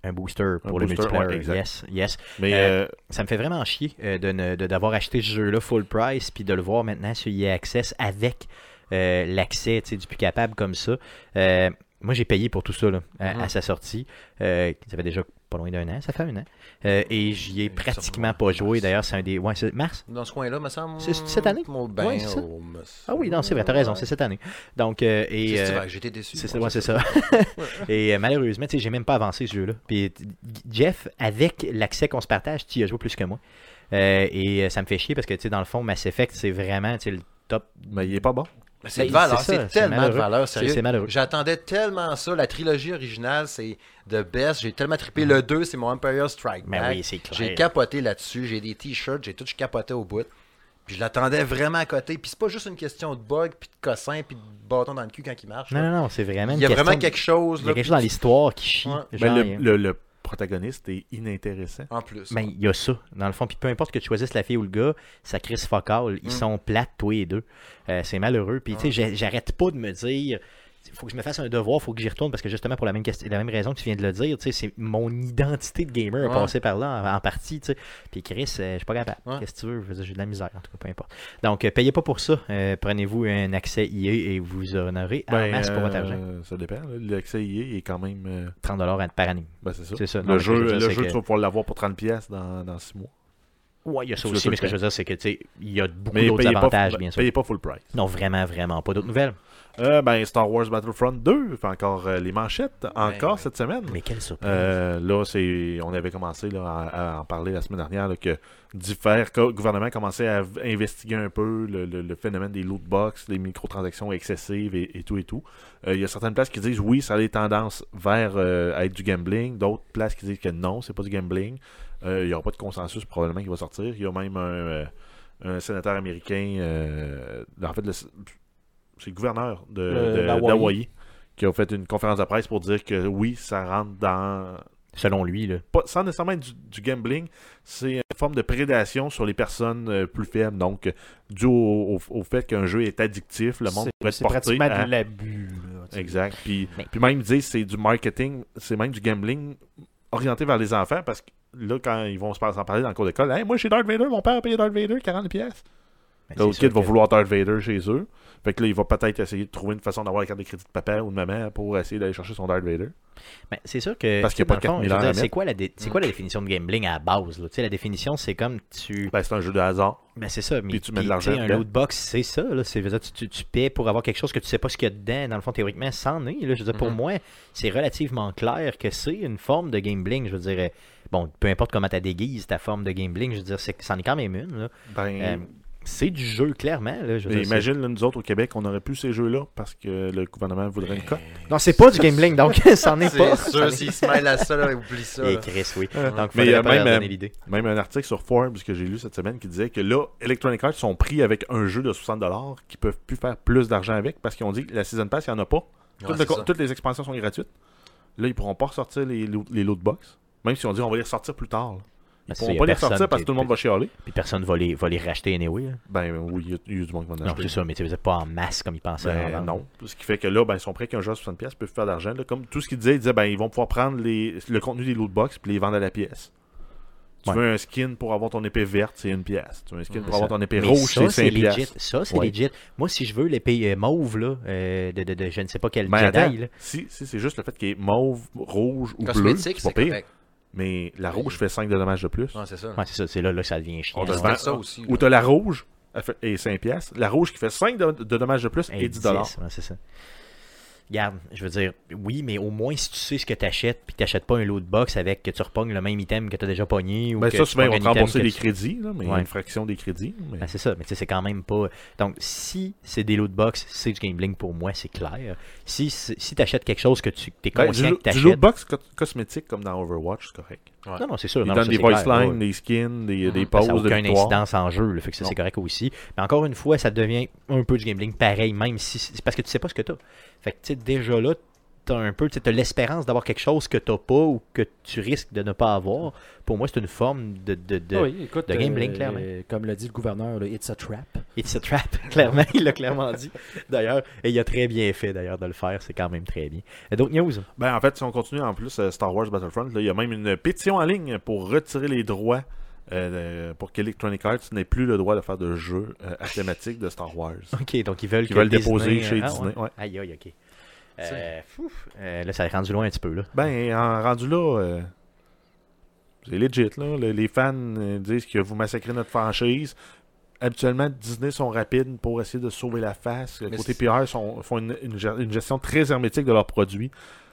Un booster pour Un le booster, multiplayer. ouais, yes, yes. mais Euh, euh, Ça me fait vraiment chier euh, de d'avoir acheté ce jeu-là full price puis de le voir maintenant sur EA Access avec l'accès du plus capable comme ça. Moi, j'ai payé pour tout ça là, à, Mhm. à sa sortie. Ça fait déjà pas loin d'un an. Ça fait un an. Euh, et j'y ai Ça pratiquement pas joué. D'ailleurs, c'est un des. Ouais, c'est mars? Dans ce coin-là, me semble. C'est cette année? Bain, Ouais, ça. me- Ah oui, non, c'est vrai, t'as raison, c'est cette année. Donc, euh, et. Euh, J'étais déçu. C'est ça, ouais, c'est ça. Et euh, malheureusement, tu sais, j'ai même pas avancé ce jeu-là. Puis Jeff, avec l'accès qu'on se partage, tu y as joué plus que moi. Et ça me fait chier parce que, tu sais, dans le fond, Mass Effect, c'est vraiment, tu sais, le top. mais il est pas bon. Mais C'est de Ben, valeur, c'est ça, c'est c'est tellement de valeur, C'est sérieux. c'est malheureux. J'attendais tellement ça. La trilogie originale, c'est The Best. J'ai tellement trippé. Le 2, c'est mon Empire Strike Mais Back. oui, c'est clair. J'ai capoté là-dessus. J'ai des t-shirts. J'ai tout capoté au bout. Puis je l'attendais vraiment à côté. Puis c'est pas juste une question de bug, puis de cossin, puis de bâton dans le cul quand il marche. Non, là. non, non, c'est vraiment il y a question vraiment de- quelque chose. Il y Là, a quelque chose dans l'histoire qui chie. Ouais. Ben, Genre, le, il y a- le- le protagoniste est inintéressant. En plus. Ben, il y a ça, dans le fond. Puis peu importe que tu choisisses la fille ou le gars, ça crise focal. Ils Mm. sont plates, tous les deux. Euh, c'est malheureux. Puis, tu sais, j'ai- j'arrête pas de me dire. Faut que je me fasse un devoir, faut que j'y retourne parce que justement pour la même question, la même raison que tu viens de le dire, tu sais, c'est mon identité de gamer a Ouais. passé par là en, en partie, tu sais. Puis Chris, euh, je suis pas capable. Ouais. Qu'est-ce que tu veux? J'ai de la misère, en tout cas, peu importe. Donc, euh, payez pas pour ça. Euh, Prenez-vous un accès IA et vous en aurez en Ben, masse pour votre euh, argent. Ça dépend. L'accès IA est quand même. euh, 30$ par année. ben, c'est ça. C'est ça. Le Non, je jeu, dire, le jeu que- tu vas pouvoir l'avoir pour 30$ pièces dans, dans 6 mois. Ouais, il y a ça aussi, mais ce que je veux dire, c'est que tu sais, il y a beaucoup d'autres avantages, bien sûr. payez pas full price. Non, vraiment, vraiment pas. D'autres nouvelles? Euh, ben, Star Wars Battlefront 2, fait encore euh, les manchettes, encore ouais. cette semaine. Mais quelle surprise. Euh, là, c'est, on avait commencé là, à, à en parler la semaine dernière là, que divers gouvernements commençaient à investiguer un peu le, le- le phénomène des loot box, les microtransactions excessives et, et tout et tout. Il y a certaines places qui disent oui, ça a des tendances vers à être du gambling, d'autres places qui disent que non, c'est pas du gambling. Il n'y aura pas de consensus probablement qui va sortir. Il y a même un, un sénateur américain, en fait, le- c'est le gouverneur de, de- d'Hawaï. d'Hawaï qui a fait une conférence de presse pour dire que oui, ça rentre dans Selon lui, là. pas, sans nécessairement être du, du gambling, c'est une forme de prédation sur les personnes euh, plus faibles. Donc, dû au, au- au fait qu'un jeu est addictif, le monde pourrait être C'est pratiquement à... de l'abus. Exact. Puis, Mais- puis même, ils disent c'est du marketing, c'est même du gambling orienté vers les enfants parce que là, quand ils vont s'en parler dans le cours d'école, hey, moi, chez Darth Vader, mon père a payé Darth Vader 40 pièces. L'autre c'est kid va que- vouloir Darth Vader chez eux. Fait que là, il va peut-être essayer de trouver une façon d'avoir la carte de crédit de papa ou de maman pour essayer d'aller chercher son Darth Vader. Ben, c'est sûr que. Parce qu'il y a pas dans le fond, 4000 je veux heures dire, à C'est quoi, la dé- c'est quoi la définition de gambling à la base? Là? Tu sais, La définition, c'est comme tu. Ben, c'est un jeu de hasard. Ben, c'est ça. Mais, Puis tu mets de l'argent Un loot box, c'est ça. Là. C'est, dire, tu, tu, tu paies pour avoir quelque chose que tu sais pas ce qu'il y a dedans. Dans le fond, théoriquement, c'en est. Là. Je veux dire, pour Mhm. moi, c'est relativement clair que c'est une forme de gambling. Je veux dire, euh, bon, peu importe comment tu déguises ta forme de gambling, je veux dire, c'est, c'en est quand même une. là. Ben, Euh, c'est du jeu, clairement. Là, je Mais imagine, là, nous autres au Québec, on aurait plus ces jeux-là parce que le gouvernement voudrait une cote. Non, c'est pas du gambling, donc c'en est pas. C'est sûr, s'il se mêle à ça, là, oublie ça. Et là. Chris, oui. Donc, Mais il y a même, donner euh, l'idée. Même un article sur Forbes que j'ai lu cette semaine qui disait que là, Electronic Arts sont pris avec un jeu de 60$ qui peuvent plus faire plus d'argent avec parce qu'ils ont dit que la Season Pass, il n'y en a pas. Ouais, Toutes, les, ça. toutes les expansions sont gratuites. Là, ils pourront pas ressortir les, loot- les loot box. Même si on dit on va les ressortir plus tard. là. Ils Parce pourront pas les ressortir parce que tout le monde va chialer. Puis personne va les, va les racheter anyway. là. Ben oui, il y, a- il y a du monde qui va en Non, acheter. c'est ça, mais tu sais, pas en masse comme ils pensaient. Ben, non. Ce qui fait que là, ben, ils sont prêts qu'un jeu à 60$ pièces peut faire d'argent. là. Comme tout ce qu'ils disaient, ils disaient ben, ils vont pouvoir prendre les, le contenu des loot box puis les vendre à la pièce. Tu Ouais. veux un skin pour avoir ton épée verte, c'est une pièce. Tu veux un skin pour avoir ton épée Mais rouge, c'est c'est 5 legit. pièces. Ça, c'est Ouais. legit. Moi, si je veux l'épée euh, mauve, là, euh, de, de, de je ne sais pas quel Mais Jedi, attends, là. si, si c'est juste le fait qu'il est mauve, rouge ou bleu, c'est c'est pas pire. correct. Mais la rouge fait 5 de dommages de plus. Ouais, c'est ça. Ouais, c'est ça, c'est là, là que ça devient chiant. On te vend- ça aussi. Ou t'as la rouge et 5 pièces. La rouge qui fait 5 de, de dommages de plus et, Et 10 10, ouais, c'est ça. Regarde, je veux dire, oui, mais au moins si tu sais ce que tu achètes, puis que tu n'achètes pas un loot box avec que tu repognes le même item que tu as déjà pogné. Ou Ben que ça, souvent, ils vont te rembourser les tu- crédits, là, mais Ouais. une fraction des crédits. mais- Ben, c'est ça, mais tu sais, c'est quand même pas. Donc, si c'est des loot box, c'est du gambling pour moi, c'est clair. Si, si tu achètes quelque chose que tu es Ben, conscient du, que tu du loot achètes. box co- cosmétique comme dans Overwatch, c'est correct. Ouais. Non, non, c'est sûr. Ils non, donnent ça, des voice lines, ouais. des skins, des, Mhm. des poses ça n'a aucune incidence en jeu, là, fait que ça c'est correct aussi. Mais encore une fois, ça devient un peu du gambling pareil, même si c'est parce que tu sais pas ce que tu as. Fait que tu sais, déjà là, tu as un peu, tu as l'espérance d'avoir quelque chose que tu pas ou que tu risques de ne pas avoir. Pour moi, c'est une forme de. de, de- oui, écoute, de gambling, euh, clairement. Comme l'a dit le gouverneur, là, it's a trap. It's a trap, clairement. Il l'a clairement dit. D'ailleurs, et il a très bien fait d'ailleurs de le faire. C'est quand même très bien. D'autres news? Ben, en fait, si on continue en plus euh, Star Wars Battlefront, là, il y a même une pétition en ligne pour retirer les droits euh, pour qu'Electronic Arts n'ait plus le droit de faire de jeux euh, à thématique de Star Wars. Ok, donc ils veulent Ils que veulent déposer Disney- chez ah, Disney. ouais. ouais. Aïe, aïe, ok. Euh. Euh, là, ça a rendu loin un petit peu. là. Ben, en rendu là, euh, c'est legit. Là. Le- Les fans euh, disent que vous massacrez notre franchise. Habituellement, Disney sont rapides pour essayer de sauver la face. Le Mais côté c'est- PR sont, font une, une gestion très hermétique de leurs produits.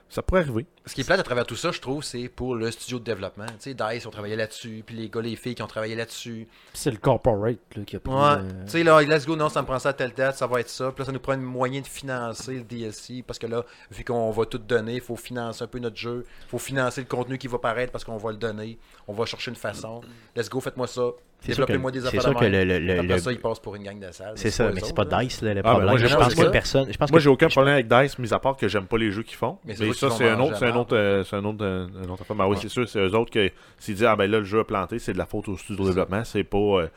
Ça pourrait arriver. Ce qui est plate à travers tout ça, je trouve, c'est pour le studio de développement. Tu sais, DICE ont travaillé là-dessus, puis les gars, les filles qui ont travaillé là-dessus. C'est le corporate là, qui a pris. Ouais. euh, Tu sais, là, let's go, non, ça me prend ça à telle date, ça va être ça. Puis là, ça nous prend un moyen de financer le DLC, parce que là, vu qu'on va tout donner, il faut financer un peu notre jeu, il faut financer le contenu qui va paraître parce qu'on va le donner. On va chercher une façon. Let's go, faites-moi ça. C'est sûr que, Développez-moi des c'est affaires sûr de que le, le, le- Après le- ça, ils passent pour une gang de salles. c'est ça, mais c'est pas. Dice là, le Ah, problème. moi, j'ai je pense que personne. Je pense Moi, que j'ai aucun problème avec Dice, mis à part que j'aime pas les jeux qu'ils font. Mais Mais, c'est ça, c'est un manger autre, c'est un autre, euh, c'est un autre, euh, un autre affaire. Ben oui, c'est sûr, c'est eux autres que s'ils disent, ah ben là, le jeu a planté, c'est de la faute au studio de développement, c'est pas euh,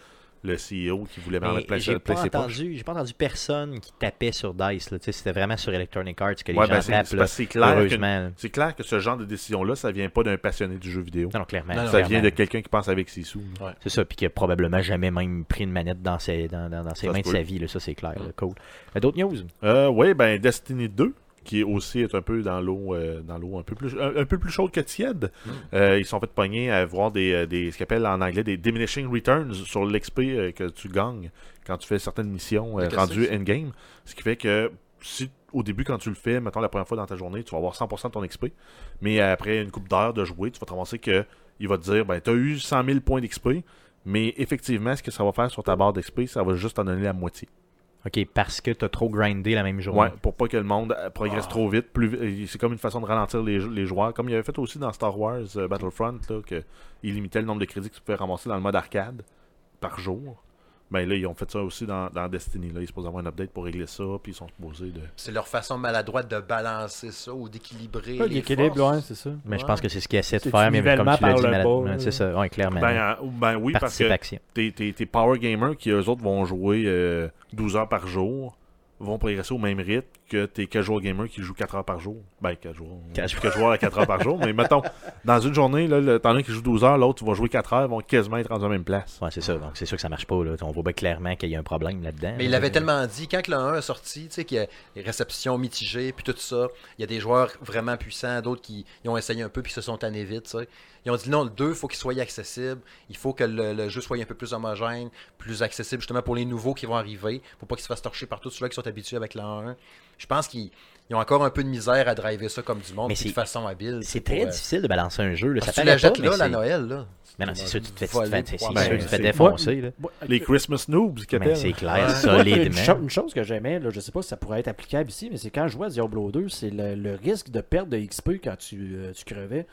le CEO qui voulait mettre plein, j'ai pas entendu, j'ai pas entendu personne qui tapait sur Dice. C'était vraiment sur Electronic Arts que les Ouais, gens ben, c'est tapent. clair, que, clair que ce genre de décision-là, ça vient pas d'un passionné du jeu vidéo. Non, non, clairement. Non, non, ça clairement. vient de quelqu'un qui pense avec ses sous. C'est ça, puis qui a probablement jamais même pris une manette dans ses, dans, dans- dans ses Ça mains de sa vie. Là. Ça, c'est clair. là. Cool. Euh, D'autres news? Euh, oui, ben Destiny 2, qui est aussi est un peu dans l'eau, euh, dans l'eau un peu plus, un, un peu plus chaude que tiède. Euh, ils sont fait pogner à voir des, euh, des ce qu'ils appellent en anglais des diminishing returns sur l'XP que tu gagnes quand tu fais certaines missions rendues endgame. Ce qui fait que si au début quand tu le fais, mettons la première fois dans ta journée, tu vas avoir 100% de ton XP, mais après une coupe d'heures de jouer, tu vas te ramasser que il va te dire ben tu as eu 100 000 points d'XP, mais effectivement ce que ça va faire sur ta barre d'XP, ça va juste t'en donner la moitié. Ok, parce que t'as trop grindé la même journée. Ouais, pour pas que le monde euh, progresse trop vite. Plus, euh, c'est comme une façon de ralentir les, les joueurs. Comme il avait fait aussi dans Star Wars euh, Battlefront, là, que il limitait le nombre de crédits que tu pouvais ramasser dans le mode arcade par jour. Ben là, ils ont fait ça aussi dans, dans Destiny. Là. Ils sont supposés avoir un update pour régler ça, puis ils sont supposés de. C'est leur façon maladroite de balancer ça ou d'équilibrer. Ouais, L'équilibre, ouais, c'est ça. Mais je pense que c'est ce qu'ils essaient de faire, mais comme tu l'as dit, c'est ça, ouais, clairement. Ben, euh, ben oui, parce que tes, tes, tes power gamers qui eux autres vont jouer euh, 12 heures par jour vont progresser au même rythme que tes casual gamers qui jouent 4 heures par jour. Ben, casual. Casual. Casual à 4 heures par jour. Mais mettons, dans une journée, t'en as un qui joue 12 heures, l'autre va jouer 4 heures, ils vont quasiment être rendus à la même place. Ouais, c'est ça. Donc, c'est sûr que ça marche pas. Là. On voit bien clairement qu'il y a un problème là-dedans. Mais il l'avait tellement dit, quand le 1 a sorti, tu sais, qu'il y a les réceptions mitigées, puis tout ça, il y a des joueurs vraiment puissants, d'autres qui ils ont essayé un peu, puis se sont tannés vite, tu sais. Ils ont dit non, le 2, il faut qu'il soit accessible, il faut que le, le jeu soit un peu plus homogène, plus accessible justement pour les nouveaux qui vont arriver, pour pas qu'ils se fassent torcher par tous ceux-là qui sont habitués avec le 1. Je pense qu'ils ils ont encore un peu de misère à driver ça comme du monde, Mais de façon habile. C'est très euh, difficile de balancer un jeu. Là. Ça que tu la jettes là, mais la Noël, là. Mais non, c'est sûr, tu te fais, tu te fais- pour c'est avoir- sûr, tu te Ben, fais c'est- défoncer. Les Christmas noobs, appellent. c'est clair, Ouais. Une, solidement. une chose que j'aimais, je sais pas si ça pourrait être applicable ici, mais c'est quand je jouais à Diablo 2, c'est le, le risque de perte de XP quand tu, euh, tu crevais.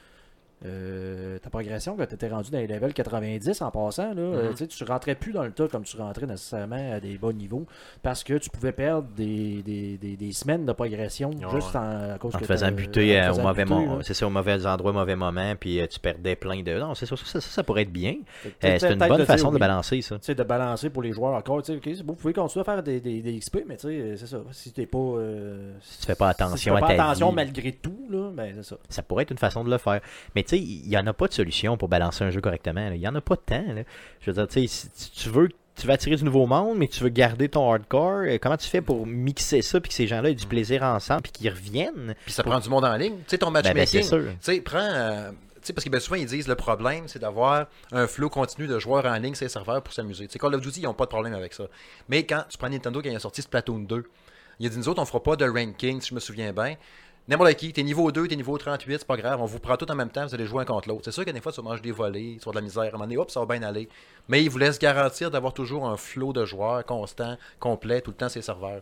Euh, ta progression, quand tu étais rendu dans les levels 90 en passant, là, euh, tu tu rentrais plus dans le tas comme tu rentrais nécessairement à des bas niveaux parce que tu pouvais perdre des, des, des, des semaines de progression juste en, à cause En que te faisant buter en te euh, au faisant mauvais moment. C'est ça, au mauvais endroit, au mauvais moment, puis euh, tu perdais plein de. Non, c'est ça, ça, ça, pourrait être bien. Euh, c'est une bonne de façon de balancer ça. Tu sais, de balancer pour les joueurs encore. Tu sais, ok, c'est beau, vous pouvez continuer à faire des, des, des XP, mais tu sais, c'est ça. Si t'es pas. euh, Si tu fais pas si tu attention fais à pas ta attention vie. malgré tout, là, ben c'est ça. Ça pourrait être une façon de le faire. Mais tu sais, il n'y en a pas de solution pour balancer un jeu correctement. Il n'y en a pas de temps. là. Je veux dire, tu sais, si tu veux. Tu veux attirer du nouveau monde, mais tu veux garder ton hardcore. euh, Comment tu fais pour mixer ça, puis que ces gens-là aient du plaisir ensemble, puis qu'ils reviennent Puis ça prend du monde en ligne. Tu sais, ton Ben, ben, matchmaking. Tu sais, prends. euh, tu sais, parce que ben, souvent, ils disent le problème, c'est d'avoir un flow continu de joueurs en ligne sur les serveurs pour s'amuser. Tu sais, Call of Duty, ils n'ont pas de problème avec ça. Mais quand tu prends Nintendo, quand ils ont sorti Splatoon 2, il a dit nous autres, on fera pas de ranking, si je me souviens bien. N'importe qui, t'es niveau 2, t'es niveau 38, c'est pas grave, on vous prend tout en même temps, vous allez jouer un contre l'autre. C'est sûr que des fois, tu vas manger des volets, tu avoir de la misère, à un moment donné, hop, ça va bien aller. Mais ils vous laissent garantir d'avoir toujours un flow de joueurs constant, complet, tout le temps, ces serveurs.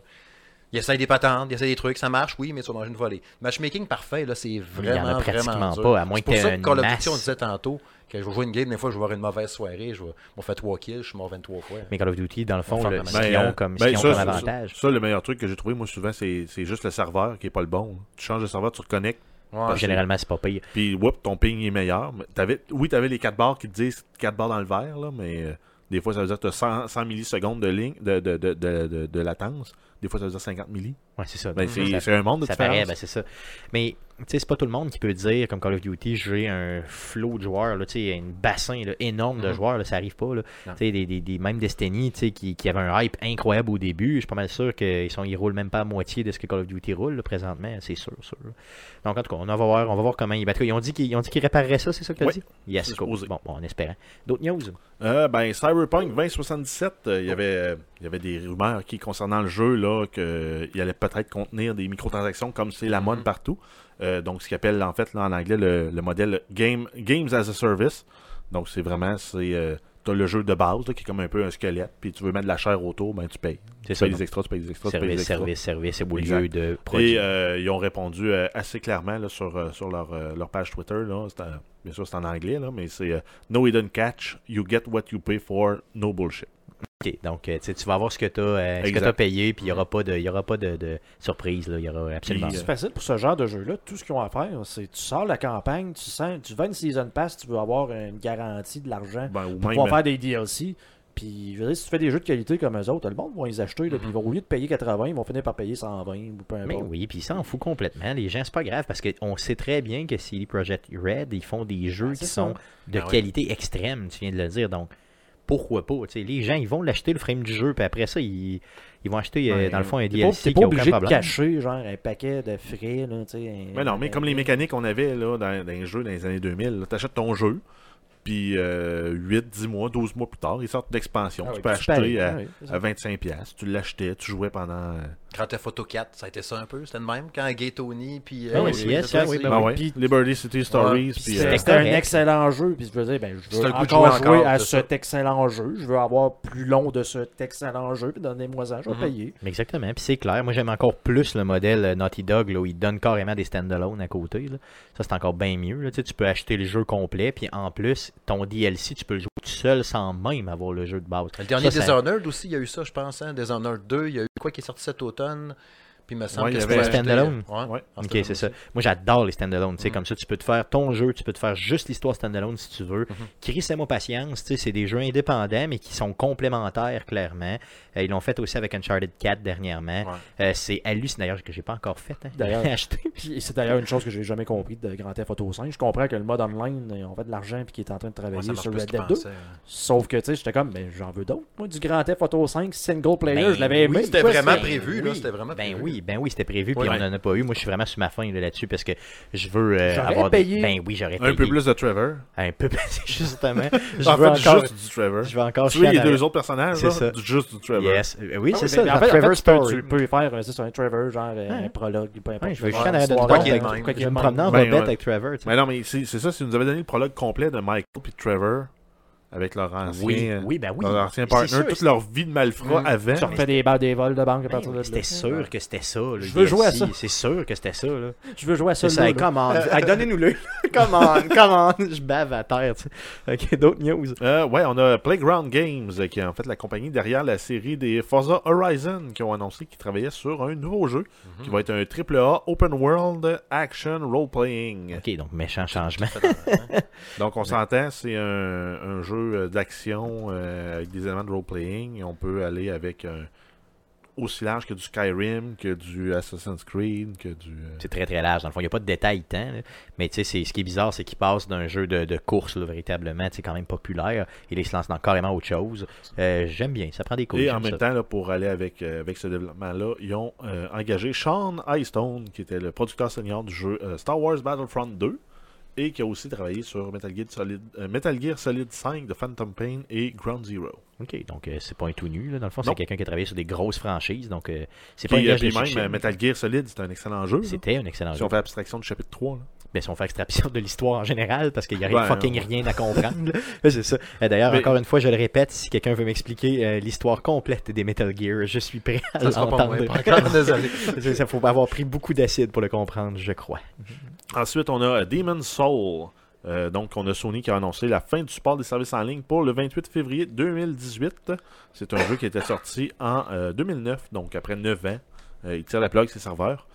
Ils essayent des patentes, ils essayent des trucs, ça marche, oui, mais tu vas manger une volée. Matchmaking parfait, là, c'est Il y en vraiment, a pratiquement vraiment dur. pas, à moins C'est que ça que une Call of masse. Duty, on disait tantôt, que je vais jouer une game, des fois, je vais avoir une mauvaise soirée, je vais m'en faire 3 kills, je suis mort 23 fois. Mais Call of Duty, dans le fond, le- faire ce qu'ils Ben, ont euh, comme, ben, qu'ils ont ça, comme ça, avantage. Ça, le meilleur truc que j'ai trouvé, moi, souvent, c'est c'est juste le serveur qui est pas le bon. Tu changes de serveur, tu reconnectes, Ouais, Généralement, c'est pas pire. puis whoop, ton ping est meilleur. Oui, tu avais les 4 barres qui te disent 4 barres dans le vert, là, mais euh, des fois, ça veut dire que tu as 100, 100 millisecondes de, ligne, de, de, de, de, de- de latence. Des fois, ça veut dire 50 milli. Ouais, c'est ça. Ben, c'est c'est un monde de ça paraît, ben c'est ça. Mais c'est pas tout le monde qui peut dire, comme Call of Duty, j'ai un flot de joueurs, là, un bassin là, énorme de Mhm. joueurs, là, ça arrive pas. Là. Des, des, des, même Destiny, qui, qui avait un hype incroyable au début, je suis pas mal sûr qu'ils sont, ils roulent même pas à moitié de ce que Call of Duty roule là, présentement, c'est sûr, sûr. Donc en tout cas, on va voir, on va voir comment ils battent. Ils ont dit qu'ils ils ont dit qu'ils répareraient ça, c'est ça que tu as Oui. dit? Yes, cool. Bon, bon, en espérant. D'autres news? Euh, ben, Cyberpunk 2077, euh, il y avait, euh, il y avait des rumeurs qui concernant le jeu là qu'il allait peut-être contenir des microtransactions comme c'est la mode Mhm. partout. Euh, donc, ce qu'ils appellent en fait là, en anglais le, le modèle Game, Games as a Service. Donc, c'est vraiment, c'est, euh, as le jeu de base là, qui est comme un peu un squelette, puis tu veux mettre de la chair autour, ben tu payes. Tu ça. payes des extras, tu payes des extras, tu payes des Service, extras. service, service, au Exact. lieu de produit. Et euh, ils ont répondu euh, assez clairement là, sur, euh, sur leur, leur page Twitter. Là. Bien sûr, c'est en anglais, là, mais c'est No hidden catch, you get what you pay for, no bullshit. Ok, donc euh, tu vas avoir ce que tu as, Exact. payé, puis il n'y aura pas de, y aura pas de, de surprise. Là. Il y aura absolument Puis, C'est facile pour ce genre de jeu-là. Tout ce qu'ils ont à faire, c'est tu sors la campagne, tu sens, tu vends une season pass, tu veux avoir une garantie de l'argent Ben, ou pour même, pouvoir faire des DLC. Puis, je veux dire, si tu fais des jeux de qualité comme eux autres, le monde va les acheter. Là, puis ils vont, au lieu de payer 80, ils vont finir par payer 120 ou peu Mais importe. oui, puis ils s'en foutent complètement. Les gens, c'est pas grave parce qu'on sait très bien que CD Projekt Red, ils font des jeux Ah, qui c'est ça. sont de Ah oui. qualité extrême, tu viens de le dire. Donc, pourquoi pas? tu sais, les gens, ils vont l'acheter le frame du jeu, puis après ça, ils, ils vont acheter, euh, Ouais. dans le fond, un pas, DLC t'es qui pas aucun obligé de cacher genre un paquet de frais. Là, tu Mais non, mais comme les mécaniques qu'on avait là, dans, dans les jeux dans les années 2000, tu achètes ton jeu, puis euh, 8, 10 mois, 12 mois plus tard, ils sortent d'expansion. Ah tu oui, peux acheter à, Ah oui, à 25$. piastres. Tu l'achetais, tu jouais pendant. Euh, Grand Theft Auto 4, ça a été ça un peu, c'était le même. Quand Gay Tony, puis. Oui, yes, ça ah oui, aussi. ben Ah oui. Puis- Liberty City Stories. Puis puis, C'était euh, c'était un excellent jeu. Puis je veux dire, ben, je veux encore jouer à ça. cet excellent jeu. Je veux avoir plus long de cet excellent jeu. Puis donnez-moi ça, je vais Mhm. payer. Mais Exactement, puis c'est clair. Moi, j'aime encore plus le modèle euh, Naughty Dog, là, où ils donnent carrément des stand-alone à côté. là. Ça, c'est encore bien mieux. là. Tu, sais, tu peux acheter le jeu complet, puis en plus, ton DLC, tu peux le jouer tout seul sans même avoir le jeu de base. Le dernier Ça, ça- Dishonored aussi, il y a eu ça, je pense. Hein? Dishonored 2, il y a eu quoi qui est sorti cet automne? done Puis il me semble Ouais, que c'était Standalone? Ouais. Ouais. Ok, c'est ça. Moi, j'adore les stand-alone. tu sais, Mm. Comme ça, tu peux te faire ton jeu, tu peux te faire juste l'histoire stand-alone si tu veux. Mhm. Crissez-moi patience. tu sais, C'est des jeux indépendants, mais qui sont complémentaires, clairement. Euh, ils l'ont fait aussi avec Uncharted 4 dernièrement. Ouais. Euh, c'est hallucinant. D'ailleurs, que j'ai pas encore fait. hein. D'ailleurs. acheté. C'est d'ailleurs une chose que j'ai jamais compris de Grand Theft Auto 5. Je comprends que le mode online, ils ont fait de l'argent puis qu'ils est en train de travailler sur Red Dead 2. pensait, hein. Sauf que, tu sais, j'étais comme, ben, j'en veux d'autres. Moi, du Grand Theft Auto 5 single player, Ben je l'avais aimé. oui, C'était vraiment prévu, là. C'était vraiment Ben prévu. oui, ben oui, c'était prévu, puis Ouais. on n'en a pas eu. Moi, je suis vraiment sur ma faim là, là-dessus parce que je veux euh, J'aurais avoir payé. des... Ben oui, j'aurais payé. un peu plus de Trevor. Un peu plus, justement. Je en veux fait, encore... juste du Trevor. Je vais encore Tu vois, les deux autres personnages, C'est ça. du- juste du Trevor. Yes. Euh, Oui, Ah c'est ça. en fait, en Trevor fait, tu, peux, Story. tu peux faire euh, un Trevor, genre euh, un prologue, peu importe. Ouais, je veux Ouais, chier en de Je me de promener en bobette avec Trevor. Mais non, mais c'est ça, si nous avait donné le prologue complet de Michael et Trevor avec leur ancien, Oui, oui, ben oui. leur ancien partner, sûr, toute leur vie de malfrat Mm. avant. Tu refais des balles des vols de banque à Ben partir de C'était là. sûr que c'était ça. Je veux jouer à ça. C'est sûr que c'était ça. Là. Je veux jouer à ça. Ça. hey, Come on. Hey, Donnez-nous-le. come on. Come on. Je bave à terre. tu sais. Ok, d'autres news. Euh, ouais, on a Playground Games, euh, qui est en fait la compagnie derrière la série des Forza Horizon, qui ont annoncé qu'ils travaillaient sur un nouveau jeu, qui va être un AAA Open World Action Role-Playing. Ok, donc méchant changement. Donc on s'entend, c'est un, un jeu euh, d'action euh, avec des éléments de role-playing. On peut aller avec un aussi large que du Skyrim, que du Assassin's Creed, que du... euh, C'est très très large. Dans le fond, il n'y a pas de détails tant. là. Mais tu sais, c'est- ce qui est bizarre, c'est qu'il passe d'un jeu de, de course là, véritablement, sais, quand même populaire, et il se lance dans carrément autre chose. Euh, J'aime bien, ça prend des coups. Et en même temps, là, pour aller avec, euh, avec ce développement-là, ils ont engagé Sean Hightstone, qui était le producteur senior du jeu Star Wars Battlefront 2, et qui a aussi travaillé sur Metal Gear Solid, euh, Metal Gear Solid 5 de Phantom Pain et Ground Zero. Ok, donc euh, c'est pas un tout nu. Là. Dans le fond, c'est quelqu'un qui a travaillé sur des grosses franchises, donc euh, c'est pas euh, gage de puis même euh, Metal Gear Solid, c'est un excellent jeu. C'était un excellent Si jeu. on fait abstraction du chapitre 3. là. Ben, si on fait extraction de l'histoire en général, parce qu'il n'y a fucking ouais. rien à comprendre. c'est ça. Euh, D'ailleurs, Mais- encore une fois, je le répète, si quelqu'un veut m'expliquer euh, l'histoire complète des Metal Gear, je suis prêt à Ça sera pas l'entendre. C'est- Ça faut avoir pris beaucoup d'acide pour le comprendre, je crois. Ensuite, on a Demon's Soul. Euh, donc, on a Sony qui a annoncé la fin du support des services en ligne pour le 28 février 2018. C'est un jeu qui était sorti en euh, 2009, donc après 9 ans. Euh, il tire la plug, ses serveurs.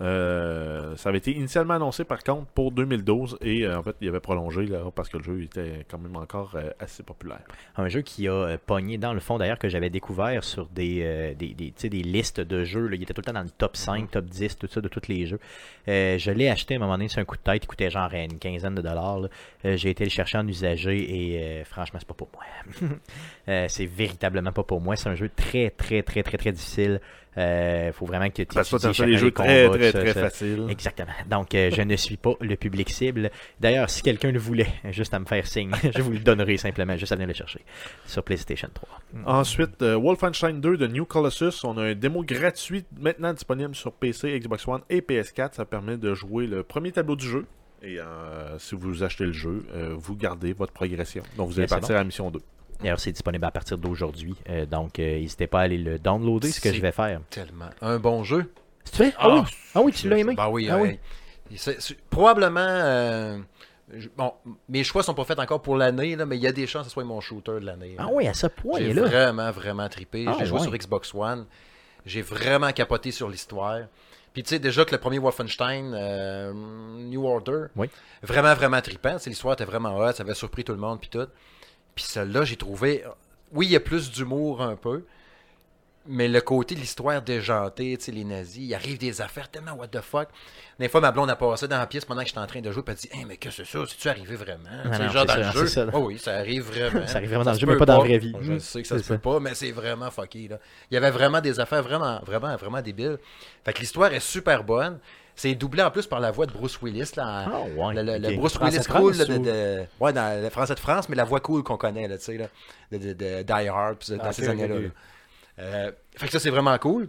Euh, ça avait été initialement annoncé par contre pour 2012 et euh, en fait il avait prolongé là, parce que le jeu était quand même encore euh, assez populaire. Un jeu qui a pogné dans le fond, d'ailleurs, que j'avais découvert sur des, des, des, listes de jeux. là. Il était tout le temps dans le top 5, top 10, tout ça, de tous les jeux. Je l'ai acheté à un moment donné sur un coup de tête. Il coûtait genre une quinzaine de dollars. J'ai été le chercher en usager et franchement, c'est pas pour moi. C'est véritablement pas pour moi. C'est un jeu très, très, très, très, très difficile. Il faut vraiment que tu Parce que des jeux très très très faciles. Exactement. Donc, euh, je ne suis pas le public cible. D'ailleurs, si quelqu'un le voulait, juste à me faire signe, je vous le donnerai simplement, juste à venir le chercher sur PlayStation 3. Ensuite, euh, Wolfenstein 2 de New Colossus. On a un démo gratuit maintenant disponible sur PC, Xbox One et PS4. Ça permet de jouer le premier tableau du jeu. Et euh, si vous achetez le jeu, euh, vous gardez votre progression. Donc vous allez partir à la mission 2. D'ailleurs, c'est disponible à partir d'aujourd'hui. Euh, donc, euh, n'hésitez pas à aller le downloader, ce que je vais faire. Tellement. Un bon jeu. Tu fais? Ah oui, ah oui tu l'as aimé Ben oui, Ah oui. probablement. euh, je- bon, mes choix sont pas faits encore pour l'année, mais il y a des chances que ce soit mon shooter de l'année. Ah oui, à ce point, il J'ai est là. vraiment, vraiment trippé. Ah, J'ai joué ouais. sur Xbox One. J'ai vraiment capoté sur l'histoire. Puis tu sais, déjà que le premier Wolfenstein, euh, New Order, Oui. vraiment, vraiment trippant. L'histoire était vraiment hot, ça avait surpris tout le monde, puis tout. Puis celle-là, j'ai trouvé... Oui, il y a plus d'humour un peu, mais le côté de l'histoire déjantée, tu sais, les nazis, il arrive des affaires tellement what the fuck. Des fois, ma blonde a passé dans la pièce pendant que j'étais en train de jouer, puis elle dit Hey, mais qu'est-ce que c'est ça C'est-tu arrivé vraiment? Non, genre c'est dans le jeu. c'est ça. Oh oui, ça arrive vraiment. Ça arrive vraiment dans le jeu, mais pas dans la vraie vie. Je sais que ça C'est se peut pas, mais c'est vraiment fucké. Là. Il y avait vraiment des affaires vraiment, vraiment, vraiment débiles. Fait que l'histoire est super bonne. C'est doublé en plus par la voix de Bruce Willis. Là, ouais, le, le- le ok. Bruce Willis cool là, de, ou- de- ouais, dans le français de France, mais la voix cool qu'on connaît, là, tu sais, là, de, de, de Die Hard, dans Ah, ces années-là. Euh, fait que ça, c'est vraiment cool.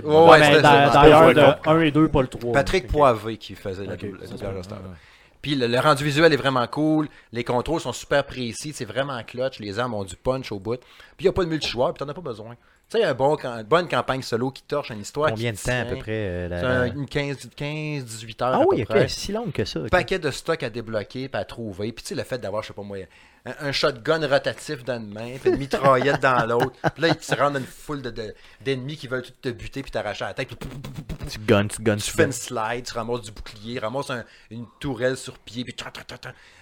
Ouais, ouais, dans c'est- Hard, c'est- euh, 1 et 2, pas le 3. Patrick. Poivet qui faisait la doublage de Star ouais, ouais. Puis le, le rendu visuel est vraiment cool. Les contrôles sont super précis. C'est vraiment clutch. Les armes ont du punch au bout. Puis il n'y a pas de multijoueur. Puis t'en as pas besoin. Tu sais, un bon, une bonne campagne solo qui torche une histoire. Combien de temps à peu près euh, la- une 15, 15, 18 heures. Ah à oui, peu ok, près. si longue que ça. paquet de stock à débloquer puis à trouver. Puis tu sais, le fait d'avoir, je sais pas moi, un, un shotgun rotatif dans une main, puis une mitraillette dans l'autre. Puis là, il te rend une foule de- de- d'ennemis qui veulent tout te buter puis t'arracher la tête. Puis Tu gunnes, tu gunnes, tu tu fais une slide, tu ramasses du bouclier, ramasses un- une tourelle sur pied, puis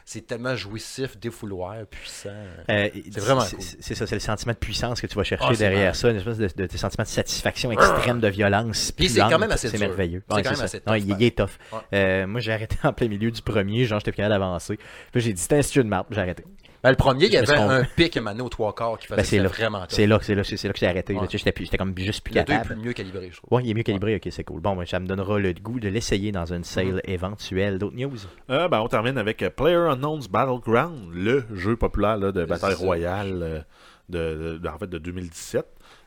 c'est tellement jouissif, défouloir, puissant. Euh, C'est vraiment c'est- cool. ça, c'est le sentiment de puissance que tu vas chercher Ah, derrière ça, une espèce de, de, de sentiment de satisfaction extrême, de violence. Puis c'est quand même assez C'est merveilleux. C'est Ouais, quand même assez Non, il, il est tough. Ouais. Euh, moi, j'ai arrêté en plein milieu du premier, genre, j'étais plus capable d'avancer. Puis j'ai dit, c'était un studio de map, j'ai arrêté. Ben, le premier, il y avait un pic maintenant aux trois quarts qui faisait Ben, là. vraiment. C'est là, que- c'est là, c'est c'est là que j'ai arrêté. Ouais. J'étais comme juste plus Le deux est capable. plus mieux calibré, je trouve. Ouais, il est mieux calibré, ok, c'est cool. Bon, ben, ça me donnera le goût de l'essayer dans une sale Mhm. éventuelle. D'autres news? Euh, ben, on termine avec euh, PlayerUnknown's Battleground, le jeu populaire là, de bataille ça. royale euh, de, de- en fait, de 2017.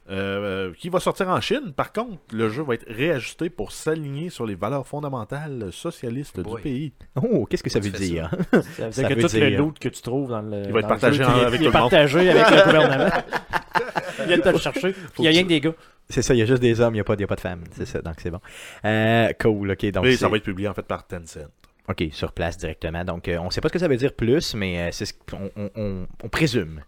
Euh, qui va sortir en Chine. Par contre, le jeu va être réajusté pour s'aligner sur les valeurs fondamentales socialistes Boy. du pays. Oh, qu'est-ce que ça veut dire? Ça veut Ça dire que tout le loot que tu trouves dans le. Il va être partagé jeu, en- avec il tout le monde. partagé avec le gouvernement. Il vient de te le chercher. Il n'y a rien que des gars. C'est ça, il y a juste des hommes, il n'y a, pas- il y a pas de femmes. C'est ça, donc c'est bon. Euh, cool, ok. Donc Et ça va être publié en fait par Tencent. OK, sur place directement. Donc, euh, on ne sait pas ce que ça veut dire plus, mais euh, c'est ce qu'on on, on- on présume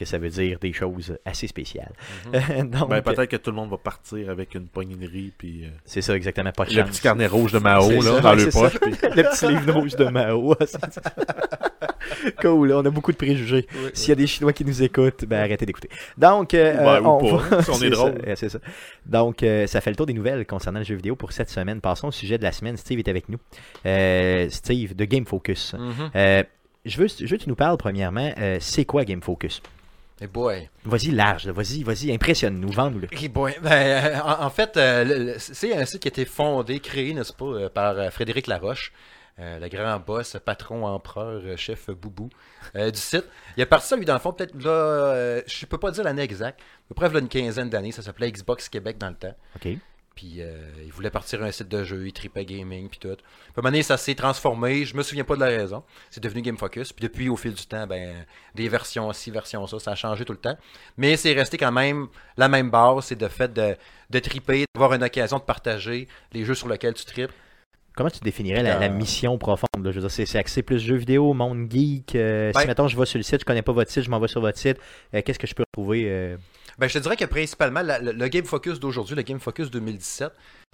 que ça veut dire des choses assez spéciales. Donc, Ben, peut-être que tout le monde va partir avec une riz puis euh, c'est ça, exactement. Pas de le chance. petit carnet rouge de Mao là, ça, dans le poche. puis- le petit livre rouge de Mao. cool, on a beaucoup de préjugés. S'il y a des Chinois qui nous écoutent, ben arrêtez d'écouter. Donc, euh, Ben, euh, ou on pas, va- si on est drôle. ça, C'est ça. Donc, euh, ça fait le tour des nouvelles concernant le jeu vidéo pour cette semaine. Passons au sujet de la semaine. Steve est avec nous. Euh, Steve, de Game Focus. Mhm. Je, veux, je veux que tu nous parles, premièrement, c'est quoi Game Focus? Eh boy. Vas-y large, vas-y, vas-y, impressionne-nous, vends-nous-le. Eh boy. Ben, euh, en, en fait, euh, c'est un site qui a été fondé, créé, n'est-ce pas, euh, par Frédéric Laroche, euh, le grand boss, patron, empereur, chef boubou euh, du site. Il a parti ça, lui, dans le fond, peut-être là, euh, je peux pas dire l'année exacte, peu près là, une quinzaine d'années, ça s'appelait Xbox Québec dans le temps. OK. Puis euh, il voulait partir un site de jeu, il tripait gaming, puis tout. Puis à un moment donné, ça s'est transformé, je me souviens pas de la raison. C'est devenu Game Focus. Puis depuis, au fil du temps, ben, des versions ci, versions ça, ça a changé tout le temps. Mais c'est resté quand même la même base, c'est de fait de, de triper, d'avoir une occasion de partager les jeux sur lesquels tu tripes. Comment tu définirais la, la Euh, mission profonde? là? Je veux dire, c'est, c'est axé plus jeux vidéo, monde geek. euh, Ben- si, mettons, je vais sur le site, je connais pas votre site, je m'en vais sur votre site, euh, qu'est-ce que je peux retrouver? Ben, je te dirais que principalement, la- le, le Game Focus d'aujourd'hui, le Game Focus 2017,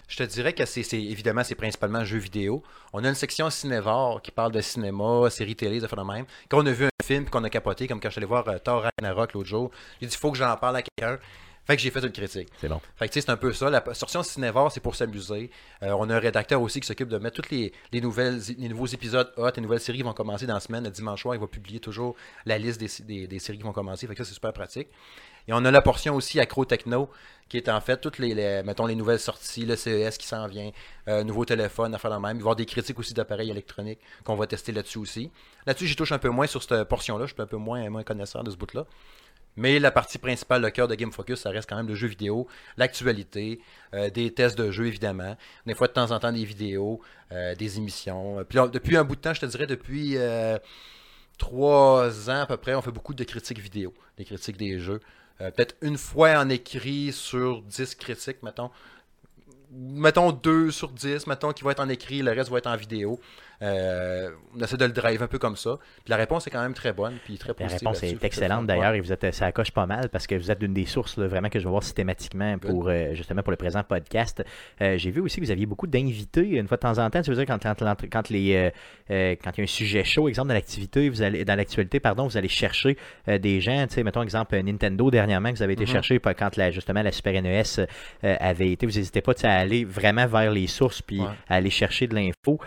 je te dirais que c'est évidemment, c'est principalement jeux vidéo. On a une section cinévore qui parle de cinéma, séries télé, de même. Quand on a vu un film qu'on a capoté, comme quand je suis allé voir euh, Thor Ragnarok l'autre jour, j'ai dit, faut que j'en parle à quelqu'un. Fait que j'ai fait une critique. C'est bon. Fait que tu sais, c'est un peu ça. La sortie cinévore, c'est pour s'amuser. Euh, on a un rédacteur aussi qui s'occupe de mettre tous les, les nouvelles, les nouveaux épisodes hot, les nouvelles séries qui vont commencer dans la semaine. Le dimanche soir, il va publier toujours la liste des, des- des séries qui vont commencer. Fait que ça, c'est super pratique. Et on a la portion aussi accro techno, qui est en fait toutes les, mettons, les nouvelles sorties, le CES qui s'en vient, euh, nouveau téléphone, à faire la même. Il va y avoir des critiques aussi d'appareils électroniques qu'on va tester là-dessus aussi. Là-dessus, j'y touche un peu moins sur cette portion-là. Je suis un peu moins, moins connaisseur de ce bout-là. Mais la partie principale, le cœur de Game Focus, ça reste quand même le jeu vidéo, l'actualité, euh, des tests de jeux évidemment, des fois de temps en temps des vidéos, euh, des émissions. Puis là, depuis un bout de temps, je te dirais depuis euh, trois ans à peu près, on fait beaucoup de critiques vidéo, des critiques des jeux. Euh, Peut-être une fois en écrit sur 10 critiques, mettons. Mettons 2 sur 10, mettons, qui va être en écrit, le reste va être en vidéo. Euh, on essaie de le drive un peu comme ça. Puis la réponse est quand même très bonne, puis très La réponse est excellente d'ailleurs et vous êtes ça coche pas mal parce que vous êtes d'une des sources là, vraiment que je vais voir systématiquement pour euh, justement pour le présent podcast. Euh, J'ai vu aussi que vous aviez beaucoup d'invités une fois de temps en temps. Tu veux dire quand, quand, l'entre- quand les euh, euh, quand il y a un sujet chaud, exemple dans l'activité, vous allez dans l'actualité, pardon, vous allez chercher euh, des gens, tu sais, mettons exemple euh, Nintendo dernièrement que vous avez été Mhm. chercher quand la, justement la Super NES euh, avait été. Vous n'hésitez pas à aller vraiment vers les sources puis Ouais. à aller chercher de l'info.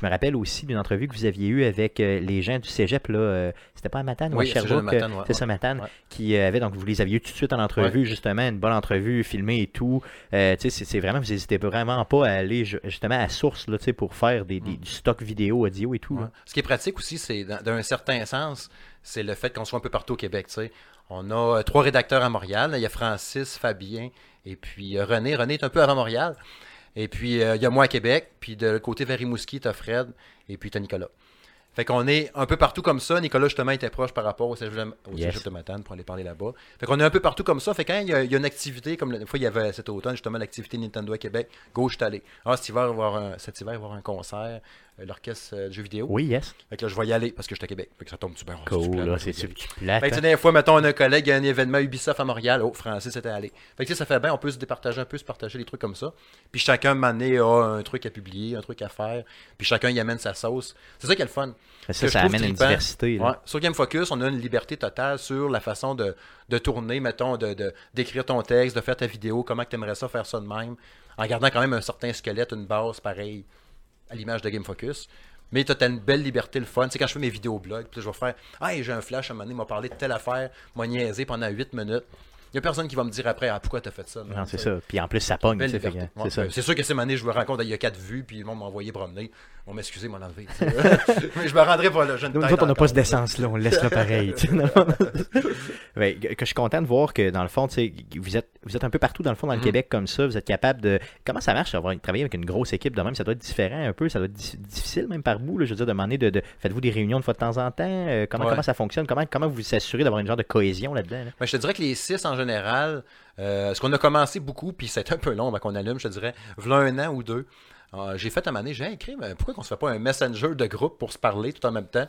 Je me rappelle aussi d'une entrevue que vous aviez eue avec euh, les gens du Cégep là. euh, C'était pas à Matane ou à Sherbrooke. Euh, c'est ouais. ça, Matane, Ouais. qui avait, donc vous les aviez eu tout de suite en entrevue, justement, une bonne entrevue filmée et tout. Euh, tu sais, c'est- vraiment, vous n'hésitez vraiment pas à aller ju- justement à source, là, tu sais, pour faire des, des- du stock vidéo, audio et tout. Ce qui est pratique aussi, c'est d'un certain sens, c'est le fait qu'on soit un peu partout au Québec. tu sais. On a trois rédacteurs à Montréal. Il y a Francis, Fabien et puis René. René est un peu avant Montréal. Et puis euh, il y a moi à Québec. Puis de l'autre côté, vers Rimouski, tu as Fred et puis tu as Nicolas. Fait qu'on est un peu partout comme ça. Nicolas, justement, était proche par rapport au cégep de, au Yes. cégep de Matane pour aller parler là-bas. Fait qu'on est un peu partout comme ça. Fait quand il y a, il y a une activité, comme la fois il y avait cet automne, justement, l'activité Nintendo à Québec, go, je allé. Ah, cet hiver, il va y avoir un, cet hiver, il va y avoir un concert, euh, l'orchestre euh, de jeux vidéo. Oui, yes. Fait que là, je vais y aller parce que je suis à Québec. Fait que ça tombe super. Cool, là, c'est aller. tu plate, Fait que, hein? des fois, mettons, on a un collègue, a un événement Ubisoft à Montréal. Oh, Francis était allé. Fait que, ça fait bien, on peut se départager un peu, se partager des trucs comme ça. Puis chacun, mané a un truc à publier, un truc à faire. Puis chacun y amène sa sauce. C'est ça qui est le fun. Ça, ça amène une diversité. Ouais. Sur Game Focus, on a une liberté totale sur la façon de, de tourner, mettons, de, de- d'écrire ton texte, de faire ta vidéo, comment tu aimerais ça faire ça de même, en gardant quand même un certain squelette, une base pareille à l'image de Game Focus. Mais tu as une belle liberté, le fun. C'est quand je fais mes vidéos blog, puis je vais faire Ah, j'ai un flash à un moment donné, il m'a parlé de telle affaire, m'a niaisé pendant 8 minutes. Il n'y a personne qui va me dire après Ah, pourquoi tu as fait ça Non, c'est ça. Puis en plus, ça pogne. Ouais, C'est C'est sûr que ces années, je me rends compte, il y a 4 vues, puis le monde m'a envoyé promener. On m'excuser, m'en enlever. Mais je me rendrai pas là. j'ai une Nous, tête autres, on n'a pas ce d'essence-là, on le laisse là pareil. Ouais, que je suis content de voir que dans le fond, vous êtes, vous êtes un peu partout dans le fond dans le Mhm. Québec comme ça. Vous êtes capable de. Comment ça marche avoir travailler avec une grosse équipe de même Ça doit être différent un peu, ça doit être di- difficile même par bout. là. je veux dire, demander de. de- Faites-vous des réunions de fois de temps en temps Euh, comment, Ouais. comment ça fonctionne comment, comment vous vous assurez d'avoir une genre de cohésion là-dedans là? Ben, je te dirais que les 6 en général, euh, ce qu'on a commencé beaucoup, puis c'est un peu long avant qu'on allume, je te dirais, voilà un an ou deux. Euh, j'ai fait à un donné, j'ai écrit, mais pourquoi qu'on se fait pas un messenger de groupe pour se parler tout en même temps?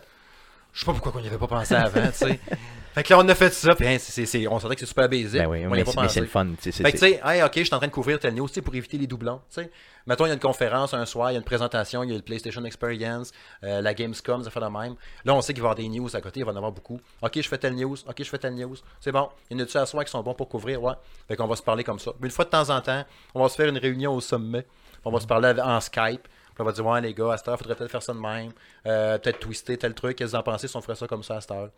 Je sais pas pourquoi on n'y avait pas pensé avant, tu sais. Fait que là, on a fait ça, puis hein, c'est- c'est- on sentait que c'est super basique. Ben oui, on mais, a pas mais c'est le fun. Fait que tu sais, hey, ok, je suis en train de couvrir tel news, tu sais, pour éviter les doublons, tu sais. Mettons, il y a une conférence un soir, il y a une présentation, il y a le PlayStation Experience, euh, la Gamescom, ça fait la même. Là, on sait qu'il va y avoir des news à côté, il va y en avoir beaucoup. Ok, je fais telle news, ok, je fais telle news. C'est bon, il y en a-tu à soir qui sont bons pour couvrir, ouais. Fait qu'on va se parler comme ça. Mais une fois de temps en temps, on va se faire une réunion au sommet, on va se parler en Skype. Puis on va dire, ouais, les gars, à cette heure, faudrait peut-être faire ça de même. Euh, peut-être twister tel truc. Qu'est-ce que vous en pensez si on ferait ça comme ça à cette heure?